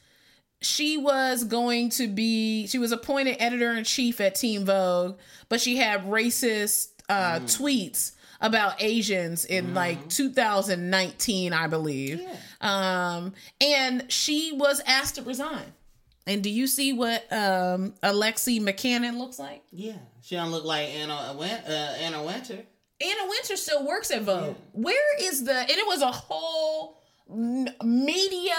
She was going to be she was appointed editor in chief at Teen Vogue, but she had racist uh tweets about Asians in like 2019, I believe. Um and she was asked to resign. And do you see what um Alexi McCannon looks like? Yeah. She don't look like Anna, uh, Anna Wintour. Anna Wintour still works at Vogue. Yeah. Where is the? And it was a whole media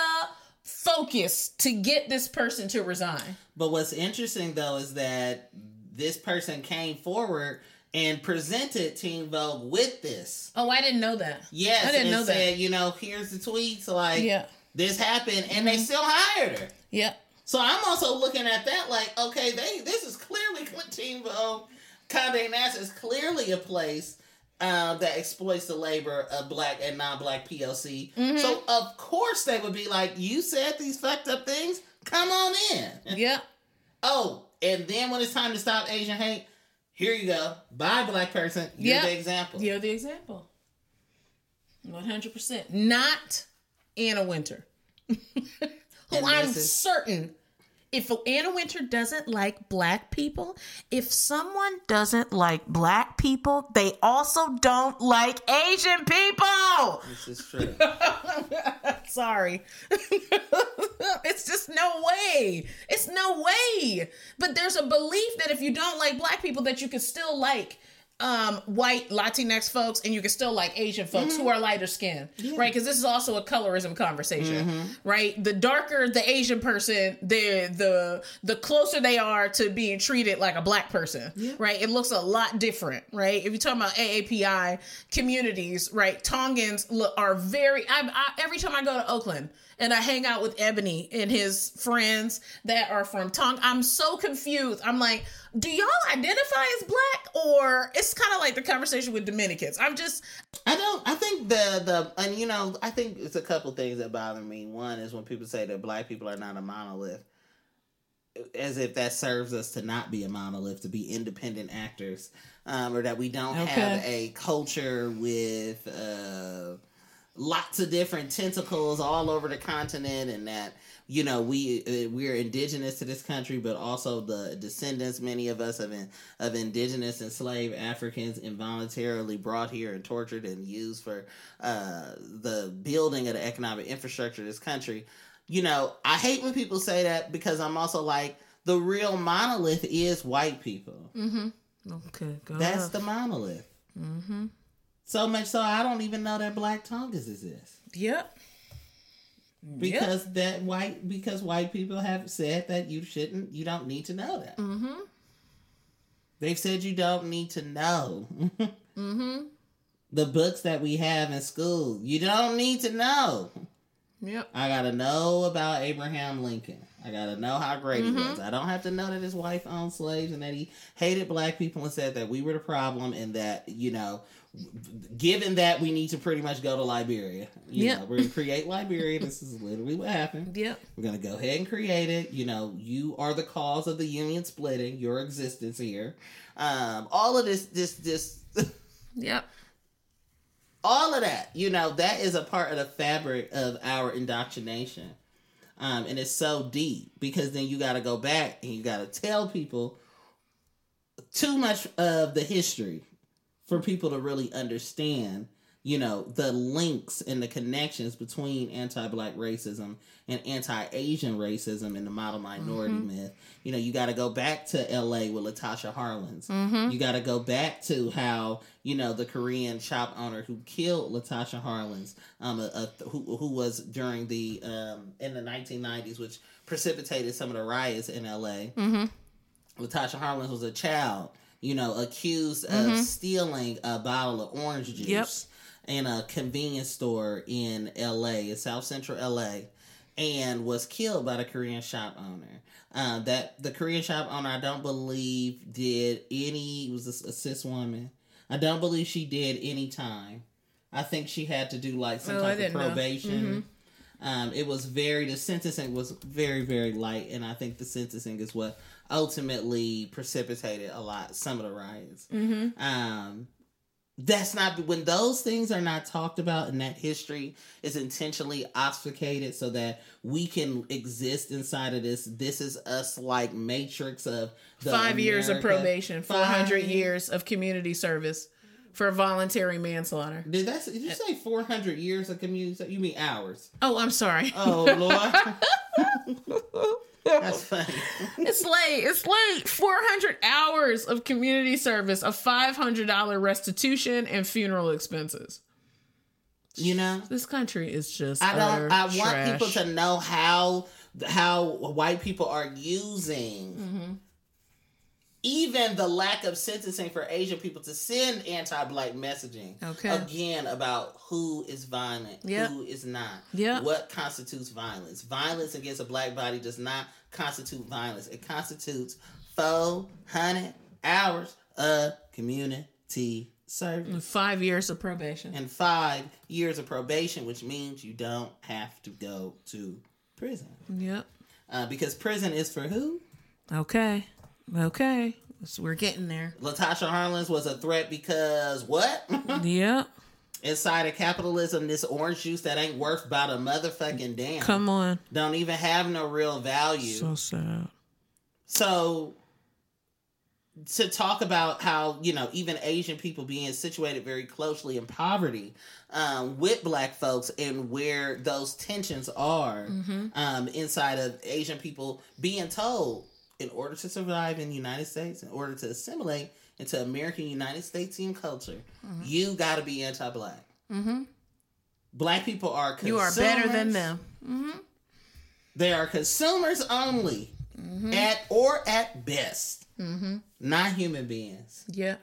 focus to get this person to resign. But what's interesting though is that this person came forward and presented Teen Vogue with this. Oh, I didn't know that. Yes, I didn't know that. you know, here's the tweets, like Yeah. this happened, and Mm-hmm. they still hired her. Yep. So I'm also looking at that like, okay, they this is clearly Vogue. Condé Nast is clearly a place uh, that exploits the labor of black and non-black POC. Mm-hmm. So of course they would be like, you said these fucked up things. Come on in. Yep. Oh, and then when it's time to stop Asian hate, here you go. Bye, black person. You're Yep. the example. You're the example. One hundred percent. Not Anna Wintour, who I'm certain. If Anna Wintour doesn't like black people, if someone doesn't like black people, they also don't like Asian people. This is true. Sorry. it's just no way. It's no way. But there's a belief that if you don't like black people that you can still like um white Latinx folks and you can still like Asian folks who are lighter skinned. Right? Because this is also a colorism conversation. Right? The darker the Asian person, the the the closer they are to being treated like a black person. Right? It looks a lot different, right? If you're talking about AAPI communities, right? Tongans look, are very I, I every time I go to Oakland and I hang out with Ebony and his friends that are from Tonga. I'm so confused. I'm like, do y'all identify as black or it's kind of like the conversation with Dominicans. I'm just I don't. I think the the and you know I think it's a couple things that bother me. One is when people say that black people are not a monolith, as if that serves us to not be a monolith, to be independent actors, um, or that we don't have a culture with uh, lots of different tentacles all over the continent, and that you know we uh, we're indigenous to this country, but also the descendants, many of us of in, of indigenous enslaved Africans, involuntarily brought here and tortured and used for uh, the building of the economic infrastructure of this country. You know, I hate when people say that because I'm also like the real monolith is white people. okay. Go That's the monolith. Mm-hmm. So much so I don't even know that black Tongans exist Yep. Because that white because white people have said that you shouldn't you don't need to know that Mm-hmm. they've said you don't need to know Mm-hmm. the books that we have in school you don't need to know Yep. i gotta know about abraham lincoln i gotta know how great Mm-hmm. he was i don't have to know that his wife owned slaves and that he hated black people and said that we were the problem and that you know given that we need to pretty much go to liberia you Yep. know we're gonna create liberia this is literally what happened Yep. We're gonna go ahead and create it. You know, you are the cause of the union splitting, your existence here. Um, all of this, this, this, Yep. all of that. You know, that is a part of the fabric of our indoctrination, um, and it's so deep because then you got to go back and you got to tell people too much of the history for people to really understand you know the links and the connections between anti-black racism and anti-asian racism in the model minority myth. You know you got to go back to la with latasha harlins. You got to go back to how you know the korean shop owner who killed latasha harlins um a, a, who, who was during the um in the 1990s which precipitated some of the riots in la Latasha Harlins was a child, you know, accused of stealing a bottle of orange juice Yep. in a convenience store in LA, in South Central LA. and was killed by the Korean shop owner. Uh, that the Korean shop owner, I don't believe, did any was a, a cis woman. I don't believe she did any time. I think she had to do like some Oh, type of probation. Um, it was very the sentencing was very very light, and I think the sentencing is what ultimately precipitated a lot some of the riots. Mm-hmm. Um, that's not when those things are not talked about and that history is intentionally obfuscated so that we can exist inside of this. This is us like matrix of the Five years of America- probation, Five 400 years of community service for voluntary manslaughter. Did that? Did you say four hundred years of community? You mean hours? Oh, I'm sorry. Oh Lord, that's funny. It's late. It's late. 400 hours of community service, a $500 restitution, and funeral expenses. You know, This country is just. I don't. I want people to know how how white people are using Mm-hmm. Even the lack of sentencing for Asian people to send anti-black messaging. Okay. Again, about who is violent, Yep. who is not. Yep. What constitutes violence? Violence against a black body does not constitute violence. It constitutes four hundred hours of community service Five years of probation. and five years of probation, which means you don't have to go to prison. Yep. Uh, because prison is for who? Okay. Okay. So we're getting there. Latasha Harlins was a threat because what? Yep. Inside of capitalism, this orange juice that ain't worth about a motherfucking damn. Come on. Don't even have no real value. So sad. So to talk about how you know even Asian people being situated very closely in poverty um, with Black folks and where those tensions are um, inside of Asian people being told in order to survive in the United States, in order to assimilate into American United Statesian culture, mm-hmm. you got to be anti-black. Mm-hmm. Black people are You are better than consumers. them. Mm-hmm. They are consumers only, at or at best, not human beings, Yeah,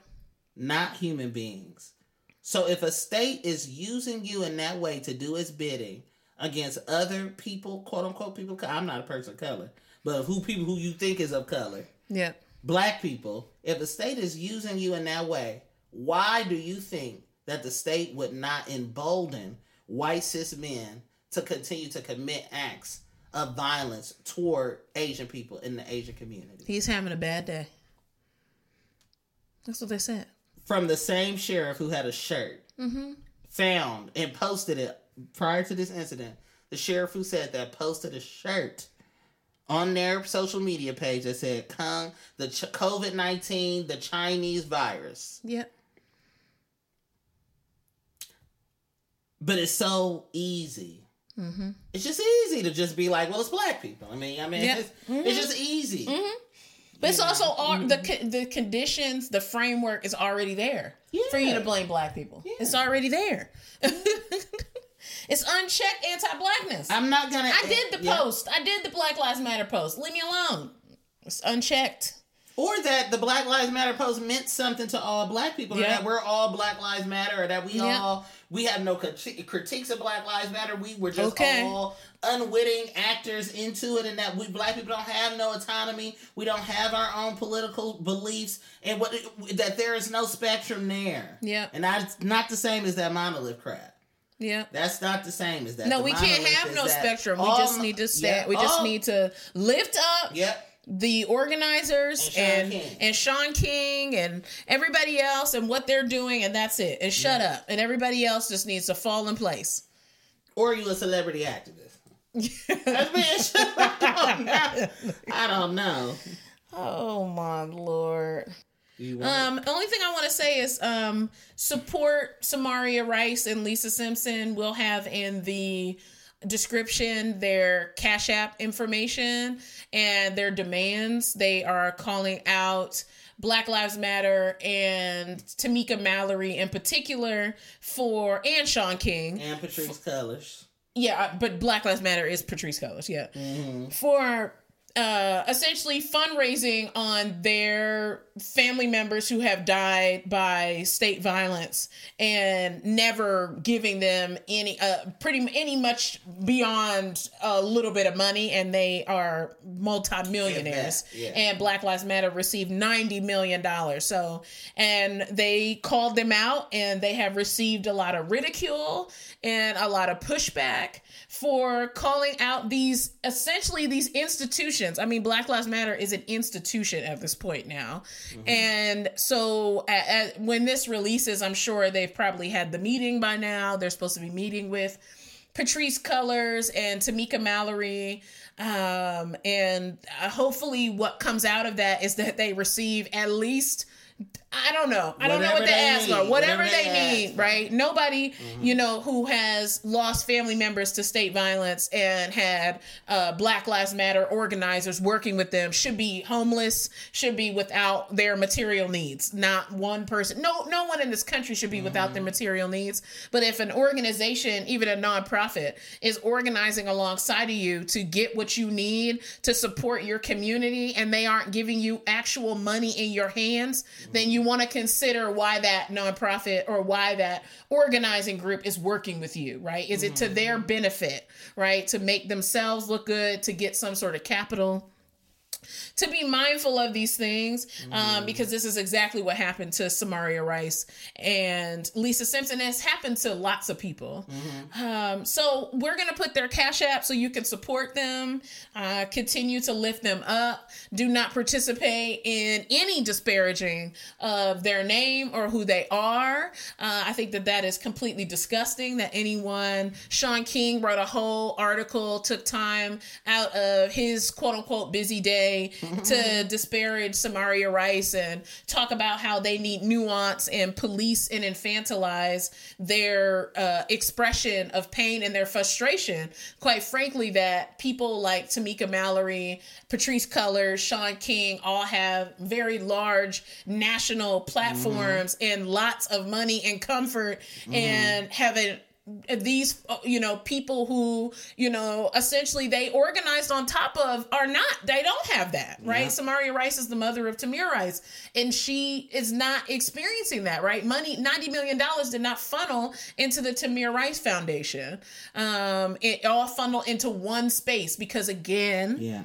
not human beings. So if a state is using you in that way to do its bidding against other people, quote unquote people, I'm not a person of color, but who people who you think is of color, Yep. black people, if the state is using you in that way, why do you think that the state would not embolden white cis men to continue to commit acts of violence toward Asian people in the Asian community? He's having a bad day. That's what they said. From the same sheriff who had a shirt mm-hmm. found and posted it prior to this incident, the sheriff who said that posted a shirt on their social media page that said "Kung the Ch- COVID nineteen, the Chinese virus." Yep. But it's so easy. Mm-hmm. It's just easy to just be like, well, it's black people. I mean, I mean, Yeah. it's, it's just easy. Mm-hmm. But it's also all mm-hmm. the co- the conditions, the framework is already there for you to blame black people. It's already there. it's unchecked anti-blackness. I'm not gonna. I did the yeah. post. I did the Black Lives Matter post. Leave me alone. It's unchecked. or that the Black Lives Matter post meant something to all black people, Yeah. that we're all Black Lives Matter, or that we Yeah. all we have no criti- critiques of Black Lives Matter. We were just Okay. all unwitting actors into it, and that we black people don't have no autonomy. We don't have our own political beliefs, and what that there is no spectrum there. Yeah. and that's not the same as that monolith crap. Yeah. That's not the same as that. No, The we can't have no spectrum. We just need to Yeah, stand. We just all- need to lift up Yep. the organizers And Shaun and King. and Shaun King and everybody else and what they're doing, and that's it. And shut up. And everybody else just needs to fall in place. Or you a celebrity activist. I I don't know. I don't know. Oh my lord. Um, the only thing I want to say is um support Samaria Rice and Lisa Simpson. We'll have in the description their Cash App information and their demands. They are calling out Black Lives Matter and Tamika Mallory in particular for and Shaun King. and Patrisse Cullors. Yeah, but Black Lives Matter is Patrisse Cullors, yeah. Mm-hmm. For uh, essentially fundraising on their family members who have died by state violence and never giving them any uh pretty any much beyond a little bit of money and they are multimillionaires Yeah, yeah. and black lives matter received 90 million dollars so and they called them out and they have received a lot of ridicule and a lot of pushback for calling out these essentially these institutions. I mean, Black Lives Matter is an institution at this point now. And so a- a- when this releases, I'm sure they've probably had the meeting by now. They're supposed to be meeting with Patrisse Cullors and Tamika Mallory. Um, and uh, hopefully, what comes out of that is that they receive at least. I don't know. I don't know what they they ask need. for. Whatever, Whatever they, they need, for. right? Nobody, Mm-hmm. you know, who has lost family members to state violence and had uh, Black Lives Matter organizers working with them should be homeless, should be without their material needs. Not one person. No, no one in this country should be without Mm-hmm. their material needs. But if an organization, even a nonprofit, is organizing alongside of you to get what you need to support your community, and they aren't giving you actual money in your hands, then you want to consider why that nonprofit or why that organizing group is working with you, right? Is it to mm-hmm. their benefit, right? To make themselves look good, to get some sort of capital to be mindful of these things um, because this is exactly what happened to Samaria Rice and Lisa Simpson. It's happened to lots of people. Um, so we're going to put their cash app so you can support them, uh, continue to lift them up. Do not participate in any disparaging of their name or who they are. Uh, I think that that is completely disgusting that anyone, Shaun King wrote a whole article, took time out of his quote unquote busy day to disparage Samaria Rice and talk about how they need nuance and police and infantilize their uh, expression of pain and their frustration. Quite frankly, that people like Tamika Mallory, Patrisse Cullors, Shaun King all have very large national platforms and lots of money and comfort and haven't these uh, you know people who you know essentially they organized on top of are not they don't have that right Yeah. samaria rice is the mother of tamir rice and she is not experiencing that right money 90 million dollars did not funnel into the tamir rice foundation um it all funneled into one space because again Yeah.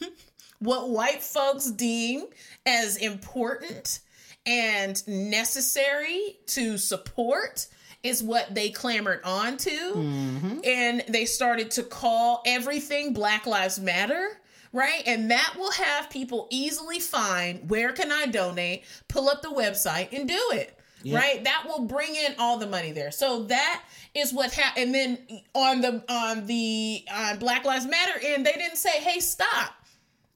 what white folks deem as important and necessary to support is what they clamored on to. Mm-hmm. And they started to call everything Black Lives Matter. Right. And that will have people easily find where can I donate, pull up the website and do it. Yeah. Right. That will bring in all the money there. So that is what happened. And then on the on the on Black Lives Matter end, they didn't say, hey, stop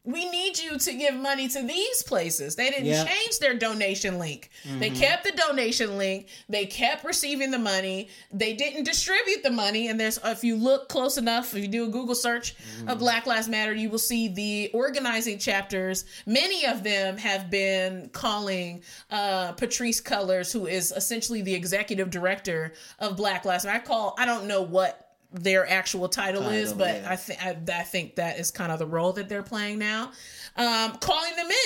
we need you to give money to these places. They didn't Yeah. change their donation link. They kept the donation link. They kept receiving the money. They didn't distribute the money. And there's, if you look close enough, if you do a Google search of Black Lives Matter, you will see the organizing chapters. Many of them have been calling uh, Patrisse Cullors, who is essentially the executive director of Black Lives Matter. I call, I don't know what their actual title, is, but yeah. I think I, I think that is kind of the role that they're playing now. Um, calling them in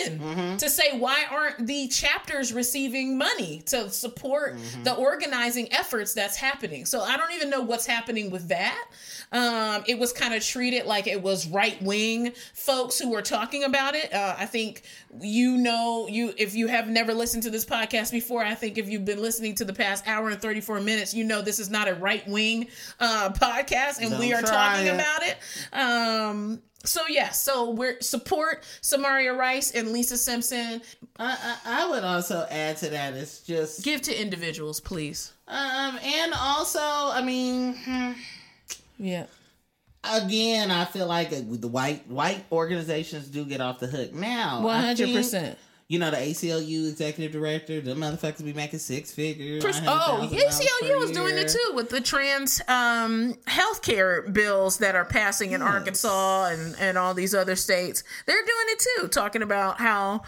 Mm-hmm. to say why aren't the chapters receiving money to support Mm-hmm. the organizing efforts that's happening? So I don't even know what's happening with that. Um, it was kind of treated like it was right wing folks who were talking about it. Uh, I think you know you if you have never listened to this podcast before. I think if you've been listening to the past hour and thirty four minutes, you know this is not a right wing uh, podcast, and we Don't are talking it. about it. Um, so yeah, so we're support Samaria Rice and Lisa Simpson. I, I I would also add to that. It's just Give to individuals, please. um, and also, I mean, hmm, Yeah. again, I feel like uh, the white white organizations do get off the hook now. Hundred think, percent. You know the ACLU executive director, the motherfuckers be making six figures. Oh, ACLU was doing it too with the trans um, healthcare bills that are passing in Yes. Arkansas and, and all these other states. They're doing it too, talking about how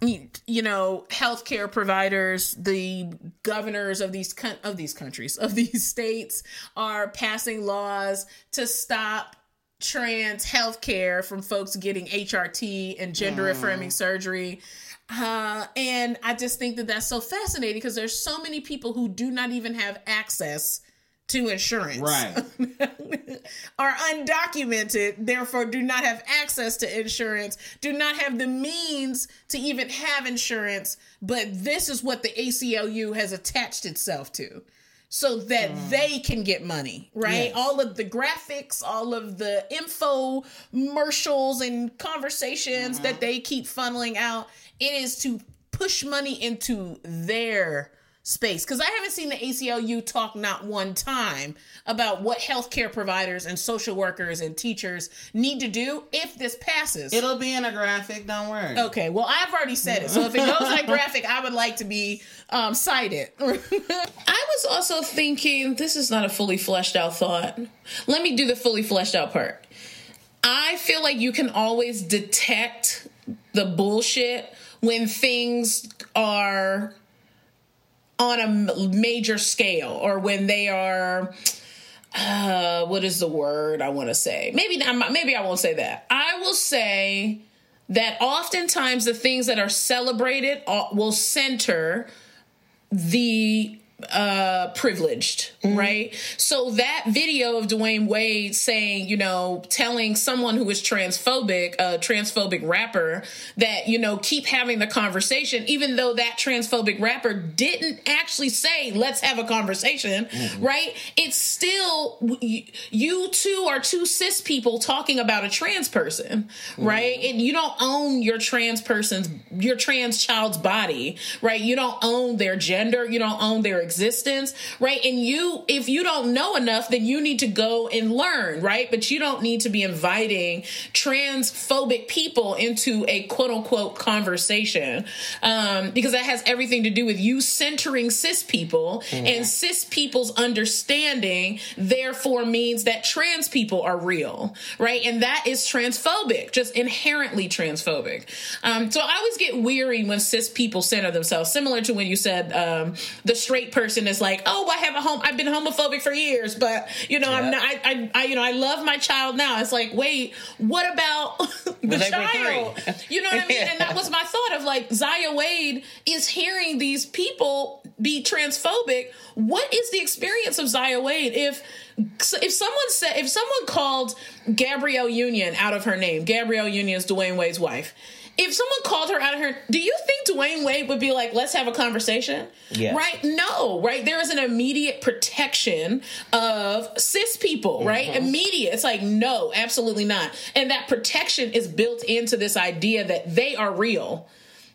you know healthcare providers, the governors of these of these countries of these states are passing laws to stop trans healthcare from folks getting HRT and gender affirming surgery. Uh, and I just think that that's so fascinating because there's so many people who do not even have access to insurance. Right. are undocumented, therefore do not have access to insurance, do not have the means to even have insurance, but this is what the ACLU has attached itself to. So that they can get money, right? Yes. All of the graphics, all of the info commercials and conversations that they keep funneling out, it is to push money into their space because I haven't seen the ACLU talk not one time about what healthcare providers and social workers and teachers need to do if this passes. It'll be in a graphic. Don't worry. okay, well, I've already said it. So if it goes like graphic, I would like to be um, cited. I was also thinking this is not a fully fleshed out thought. Let me do the fully fleshed out part. I feel like you can always detect the bullshit when things are on a major scale or when they are uh what is the word I want to say? Maybe not maybe I won't say that. I will say that oftentimes the things that are celebrated uh, will center the uh privileged mm-hmm. right? So that video of dwyane wade saying you know telling someone who is transphobic a transphobic rapper that you know keep having the conversation even though that transphobic rapper didn't actually say let's have a conversation mm-hmm. right? It's still you, you two are two cis people talking about a trans person mm-hmm. right? And you don't own your trans person's your trans child's body right? You don't own their gender you don't own their existence right? And you if you don't know enough then you need to go and learn right? But you don't need to be inviting transphobic people into a quote unquote conversation um, because that has everything to do with you centering cis people and cis people's understanding therefore means that trans people are real right? And that is transphobic just inherently transphobic. Um, so i always get weary when cis people center themselves similar to when you said um, the straight person is like oh i have a home i've been homophobic for years but you know i'm not I, I, I you know i love my child now. It's like wait what about the child? You know what i mean? And that was my thought of like zaya wade is hearing these people be transphobic. What is the experience of zaya wade if if someone said if someone called gabrielle union out of her name gabrielle union is dwyane wade's wife if someone called her out of her, do you think Dwyane Wade would be like, let's have a conversation? Yes. Right? No, right? There is an immediate protection of cis people, right? Mm-hmm. Immediate. It's like, no, absolutely not. And that protection is built into this idea that they are real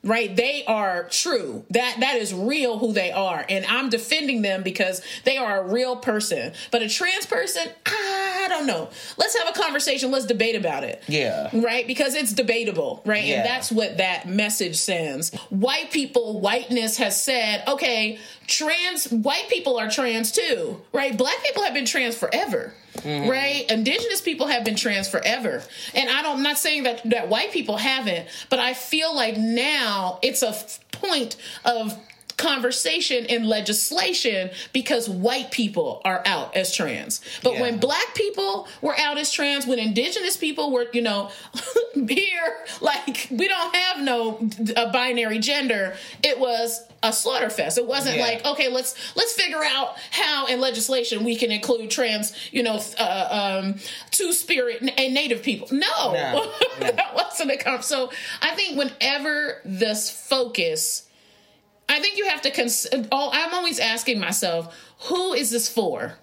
right they are true that that is real who they are and i'm defending them because they are a real person but a trans person ah, i don't know. Let's have a conversation. Let's debate about it. Yeah. right? Because it's debatable right? Yeah. and that's what that message sends. White people whiteness has said okay trans white people are trans too right? Black people have been trans forever mm-hmm. right? Indigenous people have been trans forever. And i don't I'm not saying that that white people haven't but i feel like now it's a f- point of conversation in legislation because white people are out as trans. But Yeah. when black people were out as trans, when indigenous people were, you know, here, like we don't have no a binary gender, it was a slaughter fest. It wasn't Yeah. like, okay, let's let's figure out how in legislation we can include trans, you know, uh, um, two spirit and native people. No, No, no. that wasn't a com- So I think whenever this focus I think you have to cons- oh, I'm always asking myself, who is this for?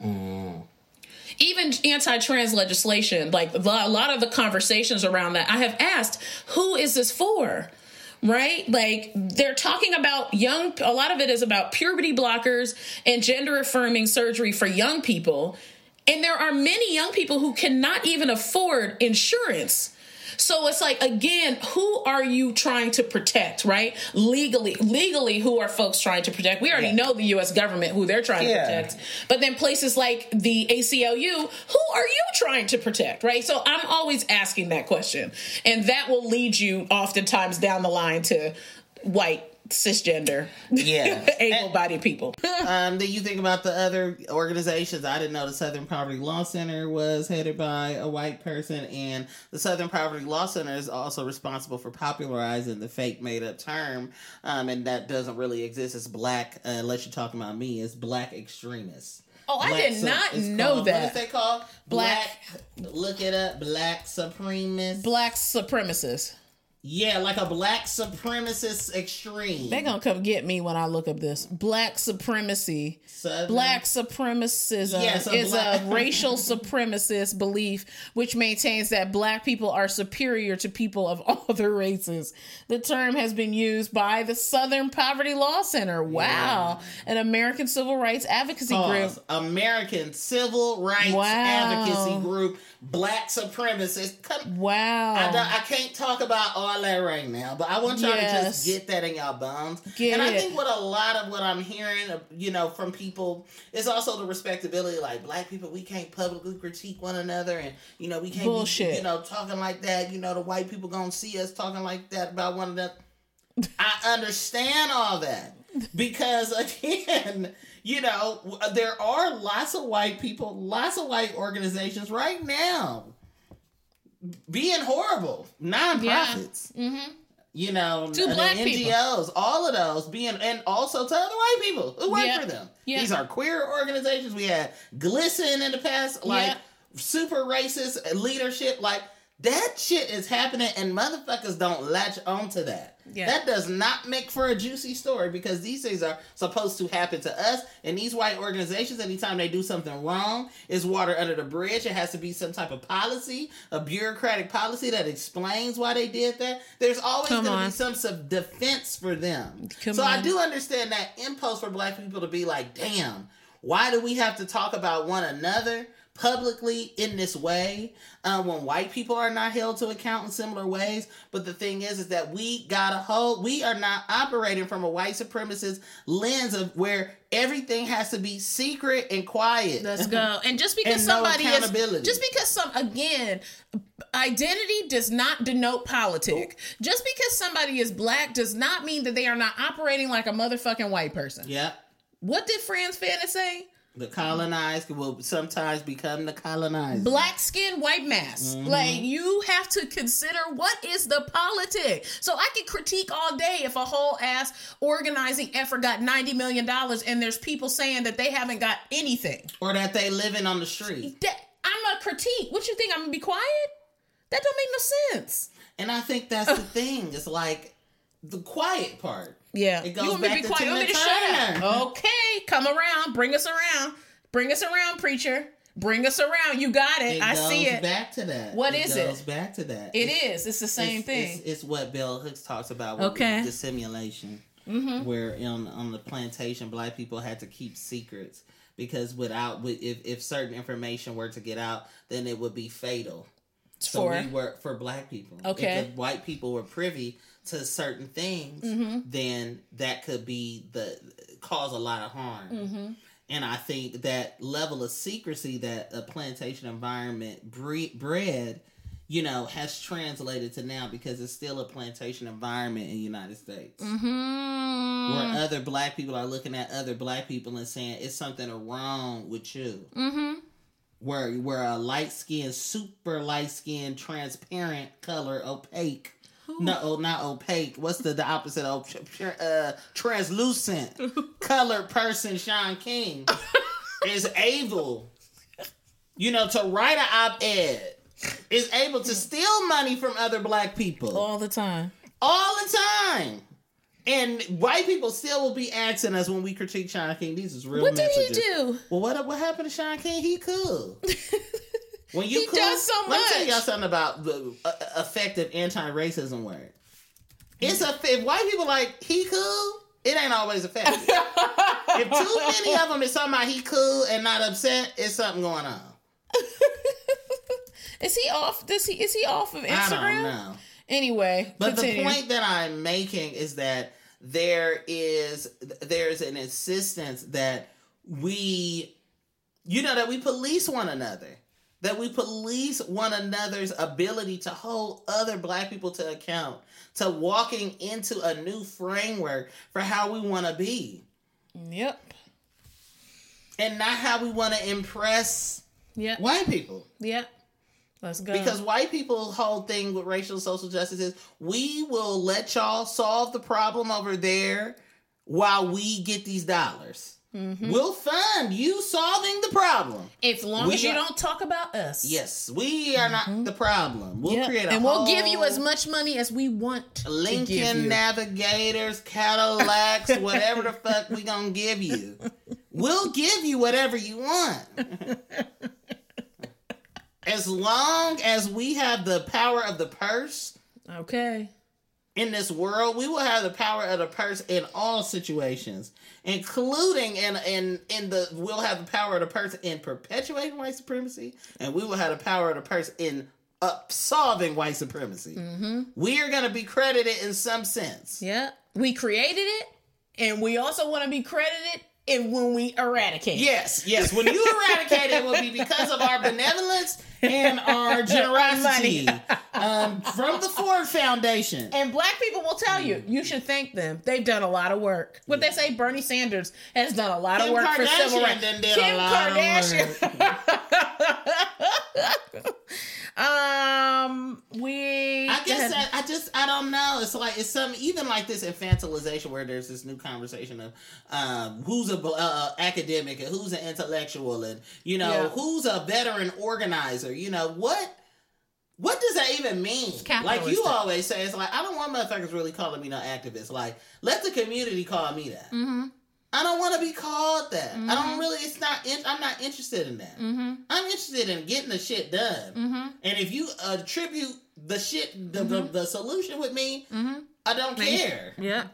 Even anti-trans legislation, like a lot of the conversations around that, I have asked, who is this for? Right? Like they're talking about young a lot of it is about puberty blockers and gender affirming surgery for young people. And there are many young people who cannot even afford insurance. So it's like again, who are you trying to protect, right? Legally, legally, who are folks trying to protect? We already Yeah. know the U.S. government who they're trying Yeah. to protect, but then places like the ACLU, who are you trying to protect, right? So I'm always asking that question, and that will lead you oftentimes down the line to white cisgender, Yeah. able-bodied people. Um, then you think about the other organizations. I didn't know the Southern Poverty Law Center was headed by a white person, and the Southern Poverty Law Center is also responsible for popularizing the fake made up term, um, and that doesn't really exist. It's black, uh, unless you're talking about me, it's black extremists. Oh, I did su- not know called- that. What is they called? Black- Look it up. Black supremacist. Black supremacists. Yeah, like a black supremacist extreme. They're gonna come get me when I look up this. Black supremacy. Southern- Black supremacism Yes, a is black- a racial supremacist belief which maintains that black people are superior to people of other races. The term has been used by the Southern Poverty Law Center. Wow. An American civil rights advocacy group. American Civil Rights Wow. Advocacy Group, Black Supremacists. Come, Wow. I, don't- I can't talk about all that right now, but I want y'all to just get that in y'all bones. Get and I it. think what a lot of what I'm hearing, uh, you know, from people is also the respectability. Like black people, we can't publicly critique one another, and you know, we can't Bullshit. be, you know, talking like that. You know, the white people gonna see us talking like that about one another. I understand all that because again, you know, uh, there are lots of white people, lots of white organizations right now being horrible nonprofits. Mm-hmm. You know, To the black people. NGOs, all of those being, and also to other white people who work Yeah. for them. Yeah. These are queer organizations. We had GLSEN in the past, like Yeah. super racist leadership. Like that shit is happening, and motherfuckers don't latch onto that. Yeah. That does not make for a juicy story because these things are supposed to happen to us. And these white organizations, anytime they do something wrong, is water under the bridge. It has to be some type of policy, a bureaucratic policy that explains why they did that. There's always going to be some sort of defense for them. Come so I do understand that impulse for black people to be like, damn, why do we have to talk about one another? Publicly in this way, uh, when white people are not held to account in similar ways. But the thing is, is that we got a hold. We are not operating from a white supremacist lens of where everything has to be secret and quiet. Let's go. And just because And no somebody is just because some again, identity does not denote politic. Just because somebody is black does not mean that they are not operating like a motherfucking white person. yeah. What did Frantz Fanon say? The colonized will sometimes become the colonized. Black skin, white mass. Mm-hmm. Like you have to consider what is the politic. So I could critique all day if a whole ass organizing effort got ninety million dollars and there's people saying that they haven't got anything. or that they living on the street. That I'm a critique. What you think? I'm gonna be quiet? That don't make no sense. And I think that's the thing. It's like the quiet part. Yeah. It goes you want me to be quiet? You want me to Tina shut Turner. up? Okay, come around. Bring us around. Bring us around, preacher. Bring us around. You got it. It I goes see it. back to that. What it is it? goes back to that. It It's- is. It's the same it's, thing. It's, it's what Bell Hooks talks about with Okay. dissimulation. Mm-hmm. Where on on the plantation, black people had to keep secrets because without if if certain information were to get out, then it would be fatal. So For we were for black people. Okay. If the white people were privy to certain things, Mm-hmm. then that could be the cause a lot of harm. Mm-hmm. And I think that level of secrecy that a plantation environment bre- bred, you know, has translated to now because it's still a plantation environment in the United States. mm-hmm. Where other black people are looking at other black people and saying it's something wrong with you. Mm-hmm. Where where a light skinned, super light skinned, transparent color, opaque. No, oh, not opaque. What's the, the opposite of uh, translucent colored person? Shaun King is able, you know, to write an op-ed. Is able to steal money from other black people All the time. all the time. And white people still will be asking us when we critique Shaun King. These is real What did he do? Well, what what happened to Shaun King? He cool. When you He cool, does so Let me tell y'all something about the uh, effective anti-racism word. It's a if white people like he cool, it ain't always effective. if too many of them is talking about he cool and not upset, it's something going on. Is he off? Does he? Is he off of Instagram? I don't know. Anyway, But continue. the point that I'm making is that there is there's an insistence that we you know that we police one another. That we police one another's ability to hold other black people to account, to walking into a new framework for how we want to be Yep. and not how we want to impress Yep. white people. Yep. Let's go. Because white people's whole thing with racial social justice is we will let y'all solve the problem over there while we get these dollars. Mm-hmm. We'll fund you solving the problem. as long we as you got- don't talk about us. Yes, we are not the problem. We'll Yep. create a and we'll give you as much money as we want Lincoln. Navigators, Cadillacs, whatever the fuck we gonna give you. We'll give you whatever you want. As long as we have the power of the purse Okay. In this world, we will have the power of the purse in all situations, including in in in the we'll have the power of the purse in perpetuating white supremacy, and we will have the power of the purse in uh, solving white supremacy. We are going to be credited in some sense. Yeah. We created it, and we also want to be credited in when we eradicate. Yes, yes. When you eradicate it, will be because of our benevolence and our generosity um, from the Ford Foundation. And black people will tell you, you should thank them. They've done a lot of work. What they say, Bernie Sanders has done a lot Kim of work for civil Kardashian rights. done did a Kim lot of Kardashian. um, we. I guess that, I just I don't know. It's like it's some even like this infantilization where there's this new conversation of um, who's a uh, academic and who's an intellectual and you know Yeah. who's a veteran organizer. You know what. What does that even mean? Like you always say, it's like I don't want motherfuckers really calling me no activist. Like let the community call me that. Mm-hmm. I don't want to be called that. I don't really. It's not. In, I'm not interested in that. Mm-hmm. I'm interested in getting the shit done. Mm-hmm. And if you attribute the shit, the, the, the solution with me, Mm-hmm. I don't care. Yeah.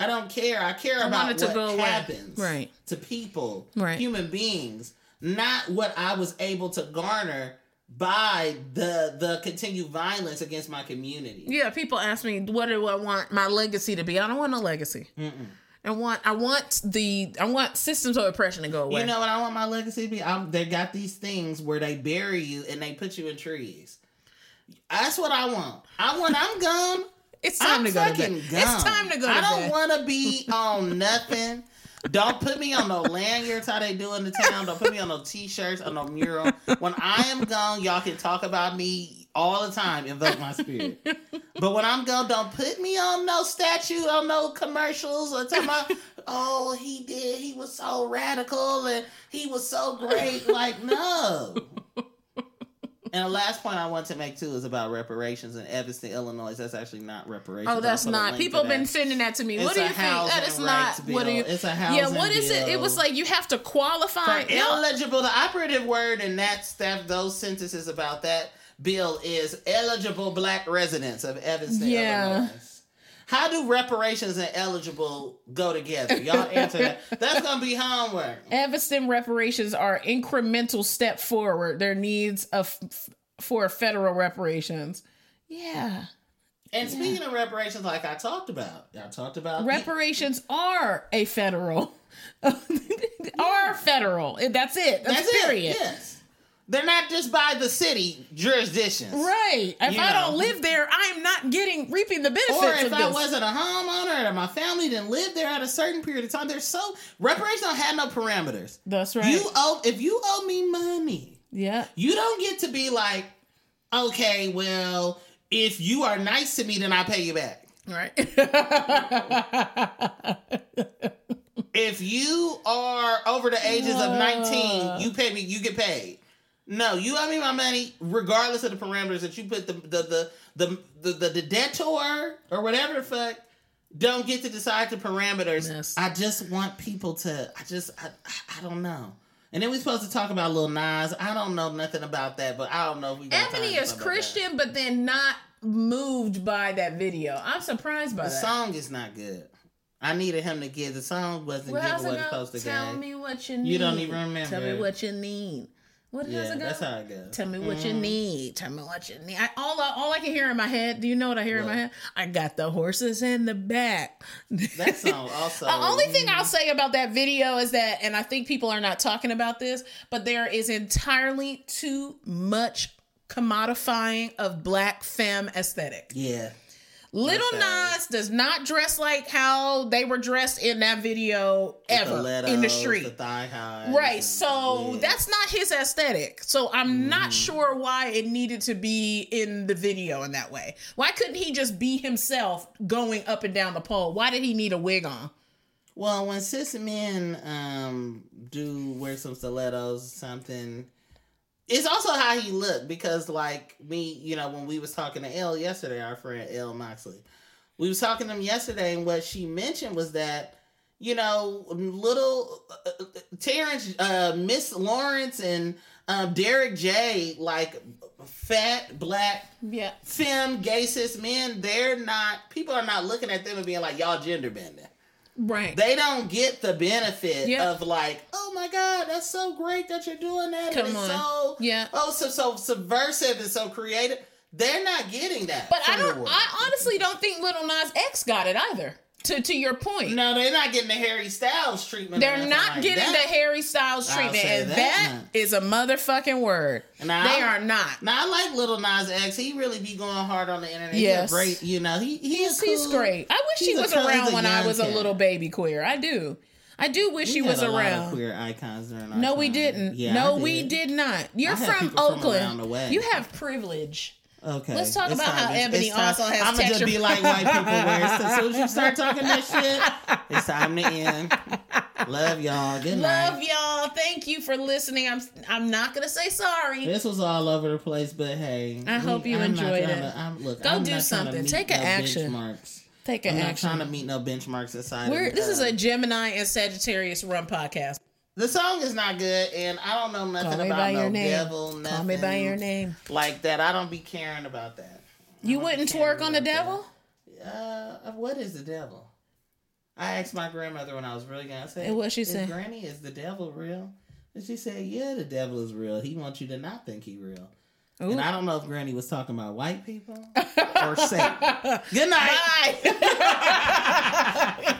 I don't care. I care I about want it to what go away. happens Right. to people, Right. human beings, not what I was able to garner by the the continued violence against my community. Yeah, people ask me, what do I want my legacy to be? I don't want no legacy. I want, I want the, I want systems of oppression to go away. You know what I want my legacy to be? I'm, they got these things where they bury you and they put you in trees. That's what I want. I want. I'm gone. it's time I'm to go to bed. gone. It's time to go to I don't want to be on nothing. Don't put me on no lanyards how they do in the town. Don't put me on no t-shirts on no mural. When I am gone, y'all can talk about me all the time. Invoke my spirit. But when I'm gone, don't put me on no statue, on no commercials or talking about, oh, he did, he was so radical and he was so great. Like, no. And the last point I want to make too is about reparations in Evanston, Illinois. That's actually not reparations. Oh, that's I'll put a not. People been sending that to me. It's what do you think? That is not. What do you? It's a yeah. housing What is it? It was like you have to qualify. For eligible, the operative word in that stuff, those sentences about that bill is eligible black residents of Evanston, Yeah. Illinois. How do reparations and eligible go together? Y'all answer that. That's gonna be homework. Evanston reparations are incremental step forward. Their needs of for federal reparations. Yeah, And speaking of reparations, like I talked about, I talked about reparations are a federal. are federal. That's it. That's, That's period. it. Yes, they're not just by the city jurisdictions. Right. If You I know. don't live there, I'm not getting reaping the benefits Or of if I this. wasn't a homeowner or my family didn't live there at a certain period of time, there's so reparations don't have no parameters. That's right. You owe if you owe me money, yeah. you don't get to be like, okay, well, if you are nice to me, then I pay you back. Right. If you are over the ages of Uh. 19, you pay me, you get paid. No, you owe me my money regardless of the parameters that you put the the the the the, the, the debtor or whatever the fuck don't get to decide the parameters. Yes. I just want people to I just I, I- don't know. And then we're supposed to talk about Lil Nas. I don't know nothing about that, but I don't know if we Ebony is talk about that. Christian, but then not moved by that video. I'm surprised by The that. song is not good. I needed him to give the song wasn't Well, giving how's what it it's supposed to Tell give. me what you need. You don't even remember Tell me what you need. What Yeah, does it go? that's how it goes. Tell me what you Mhm. need. Tell me what you need. I, all I, all I can hear in my head. Do you know what I hear in my head? I got the horses in the back. That song also. The only thing I'll say about that video is that, and I think people are not talking about this, but there is entirely too much commodifying of black femme aesthetic. Yeah. Little. Nas does not dress like how they were dressed in that video ever in the street. The thigh highs. Right. So yeah. that's not his aesthetic. So I'm Mm-hmm. not sure why it needed to be in the video in that way. Why couldn't he just be himself going up and down the pole? Why did he need a wig on? Well, when cis men um do wear some stilettos something, it's also how he looked because like me, you know, when we was talking to L yesterday, our friend L Moxley, we was talking to him yesterday, and what she mentioned was that you know, little uh, Terrence, uh, Miss Lawrence, and um, Derek J, like fat black Yeah. femme gay cis men, they're not. People are not looking at them and being like, y'all gender bending Right. they don't get the benefit Yeah. of like, oh my god, that's so great that you're doing that. and it's on. so Yeah. oh so so subversive and so creative. They're not getting that. but I don't. I honestly don't think Little Nas X got it either. To to your point. no, they're not getting the Harry Styles treatment. They're not like getting that. the Harry Styles treatment, and that that is a motherfucking word. Now, they I- are not. Now I like Little Nas X. He really be going hard on the internet. Yes. He's great. You know, he He's, he's he's cool. great. I wish he He's a was around when I was a little baby queer. I do. I do wish We he was a lot of around. queer icons during No, we didn't. Yeah, no, I we did not. You're from from Oakland. way. You have privilege. Okay. Let's talk It's about how Ebony also has I'ma just be like white people. So as soon as you start talking that shit, it's time to end. Love y'all. Good Love night. y'all. Thank you for listening. I'm I'm not gonna say sorry. This was all over the place, but hey, I hope you I'm enjoyed it. to- I'm, look, Go I'm do not something. Take an no action. Benchmarks. Take I'm an not action. trying to meet no benchmarks inside. We're, this is uh, a Gemini and Sagittarius run podcast. The song is not good, and I don't know nothing about no devil. Nothing Call me by your name. Like that, I don't be caring about that. You wouldn't twerk on the about that. devil? Uh, what is the devil? I asked my grandmother when I was really young. I said, And what'd she said? Granny, is the devil real?" And she said, "Yeah, the devil is real. He wants you to not think he real." Ooh. And I don't know if Granny was talking about white people or Satan. Good night.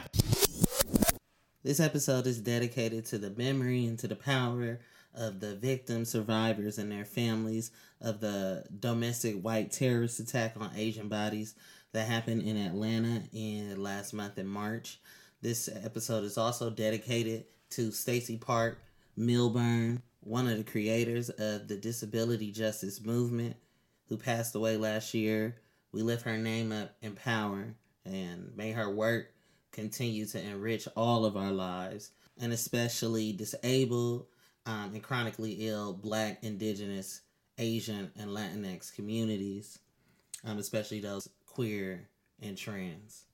This episode is dedicated to the memory and to the power of the victims, survivors, and their families of the domestic white terrorist attack on Asian bodies that happened in Atlanta in last month in March. This episode is also dedicated to Stacey Park Milbern, one of the creators of the disability justice movement, who passed away last year. We lift her name up in power and may her work continue to enrich all of our lives, and especially disabled um, and chronically ill Black, Indigenous, Asian, and Latinx communities, um, especially those queer and trans.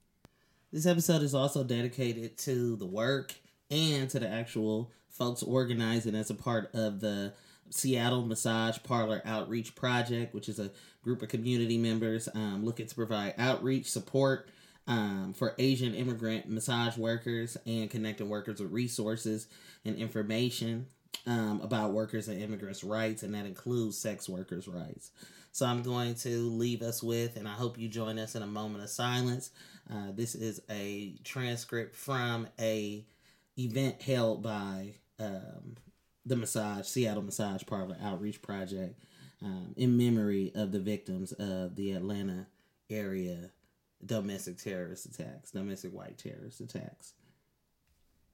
This episode is also dedicated to the work and to the actual folks organizing as a part of the Seattle Massage Parlor Outreach Project, which is a group of community members um, looking to provide outreach support um, for Asian immigrant massage workers and connecting workers with resources and information um, about workers and immigrants' rights, and that includes sex workers' rights. So I'm going to leave us with, and I hope you join us in a moment of silence. Uh, this is a transcript from a event held by um, the massage Seattle Massage Parlor Outreach Project um, in memory of the victims of the Atlanta area domestic terrorist attacks, domestic white terrorist attacks.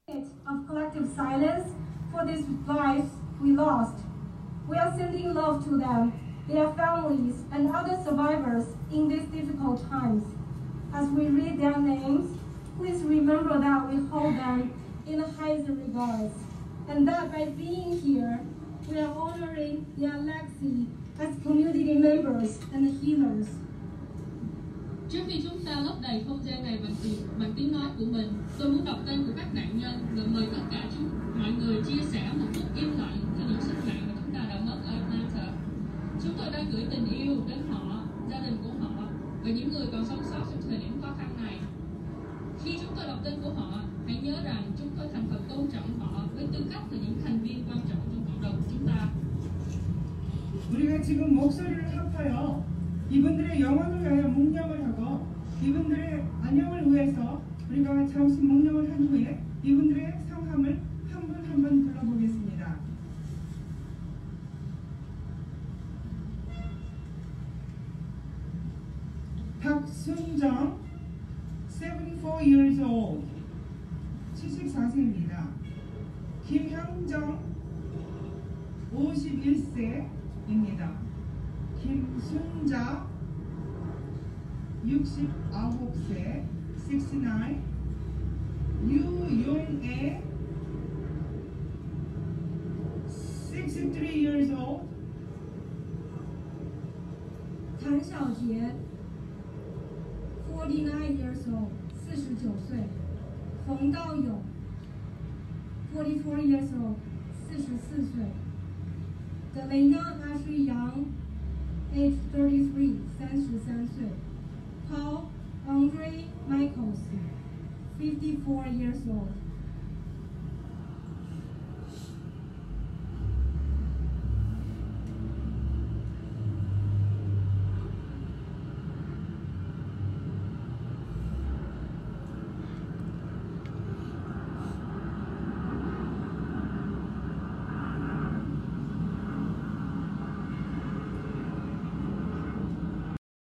of collective silence for these lives we lost. We are sending love to them, their families, and other survivors in these difficult times. As we read their names, please remember that we hold them in the highest regards, and that by being here, we are honoring their legacy as community members and healers. Trước khi chúng ta lấp đầy không gian này bằng tiếng, bằng tiếng nói của mình, tôi muốn đọc tên của các nạn nhân và mời tất cả chúng mọi người chia sẻ một phút im lặng cho những sinh mạng mà chúng ta đã mất ở Atlanta. Chúng tôi đang gửi tình yêu đến họ, gia đình của họ và những người còn sống sót trong thời điểm khó khăn này. Khi chúng tôi đọc tên của họ, hãy nhớ rằng chúng tôi thành thật tôn trọng họ với tư cách là những thành viên quan trọng trong cộng đồng của chúng ta. 지금 목소리를 합하여 이분들의 영혼을 위하여 묵념을 하고 이분들의 안녕을 위해서 우리가 잠시 묵념을 한 후에 이분들의 성함을 한 분 한 분 불러보겠습니다. 박순정, 74 years old, 74세입니다. 김형정, 51세입니다. 김순자, 69세, 69. 유용애, 63 years old. 谭小杰，49 years old，四十九岁。冯道勇，44 years old，四十四岁。Delena Ashley Young，age 33， age 33, 33岁；Paul Andre Michels, 54 years old.